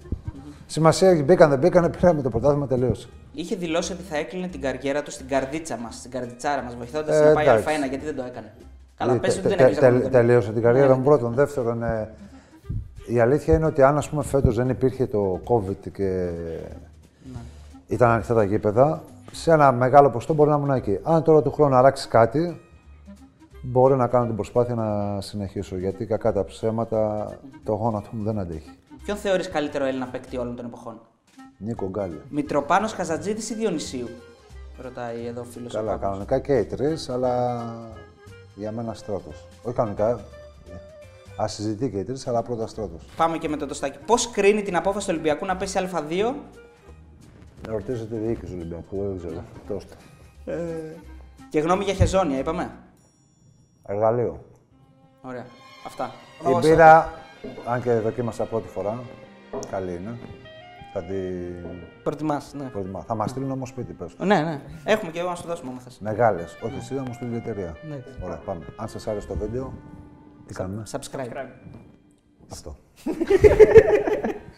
Σημασία έχει μπήκαν, δεν μπήκαν, πήραμε το πρωτάθλημα τελείωσε.
Είχε δηλώσει ότι θα έκλεινε την καριέρα του στην καρδίτσα μας, στην καρδιτσάρα μας, βοηθώντας
Ε,
να πάει
εντάξει.
Α1, γιατί δεν το έκανε. Καλά,
Ε,
πες
τε-
ότι δεν
τε-
έκλεισε
τε-
ακόμα.
Τελείωσε την καριέρα
Ναι,
μου πρώτον. Δεύτερον, ε, η αλήθεια είναι ότι αν ας πούμε φέτος δεν υπήρχε το COVID και
Ναι.
ήταν ανοιχτά τα γήπεδα, σε ένα μεγάλο ποστό μπορεί να ήμουν εκεί. Αν τώρα του χρόνου αλλάξει κάτι, μπορεί να κάνω την προσπάθεια να συνεχίσω. Γιατί κακά τα ψέματα το γόνατο μου δεν αντέχει.
Ποιον θεωρείς καλύτερο Έλληνα παίκτη όλων των εποχών;
Νίκο Γκάλι.
Μητροπάνος Χαζατζίδης ή Διονυσίου. Ρωτάει εδώ ο φίλος.
Καλά, κανονικά και οι τρεις, αλλά για μένα στράτο. Όχι κανονικά. Α συζητεί και οι τρεις, αλλά πρώτα στράτο.
Πάμε και με το τοστάκι. Πώς κρίνει την απόφαση του Ολυμπιακού να πέσει Α2
Ρωτήσετε τη διοίκηση του Ολυμπιακού, δεν ξέρω. Τόστο.
Και γνώμη για χεζόνια, είπαμε.
Εργαλείο.
Ωραία. Αυτά.
Η
Όσα-
μπύρα, αν και δοκίμασα πρώτη φορά, καλή είναι. Θα την
Προτιμάς, ναι.
προτιμά. Θα μας στείλουν όμως σπίτι, πες.
Ναι, ναι. Έχουμε και εγώ να σου δώσουμε άμα θες.
Μεγάλες. Όχι εσύ, θα μου στείλει η εταιρεία.
Ναι.
Ωραία, πάμε. Αν σας άρεσε το βίντεο, τι κάνουμε;
Subscribe.
Αυτό. [LAUGHS]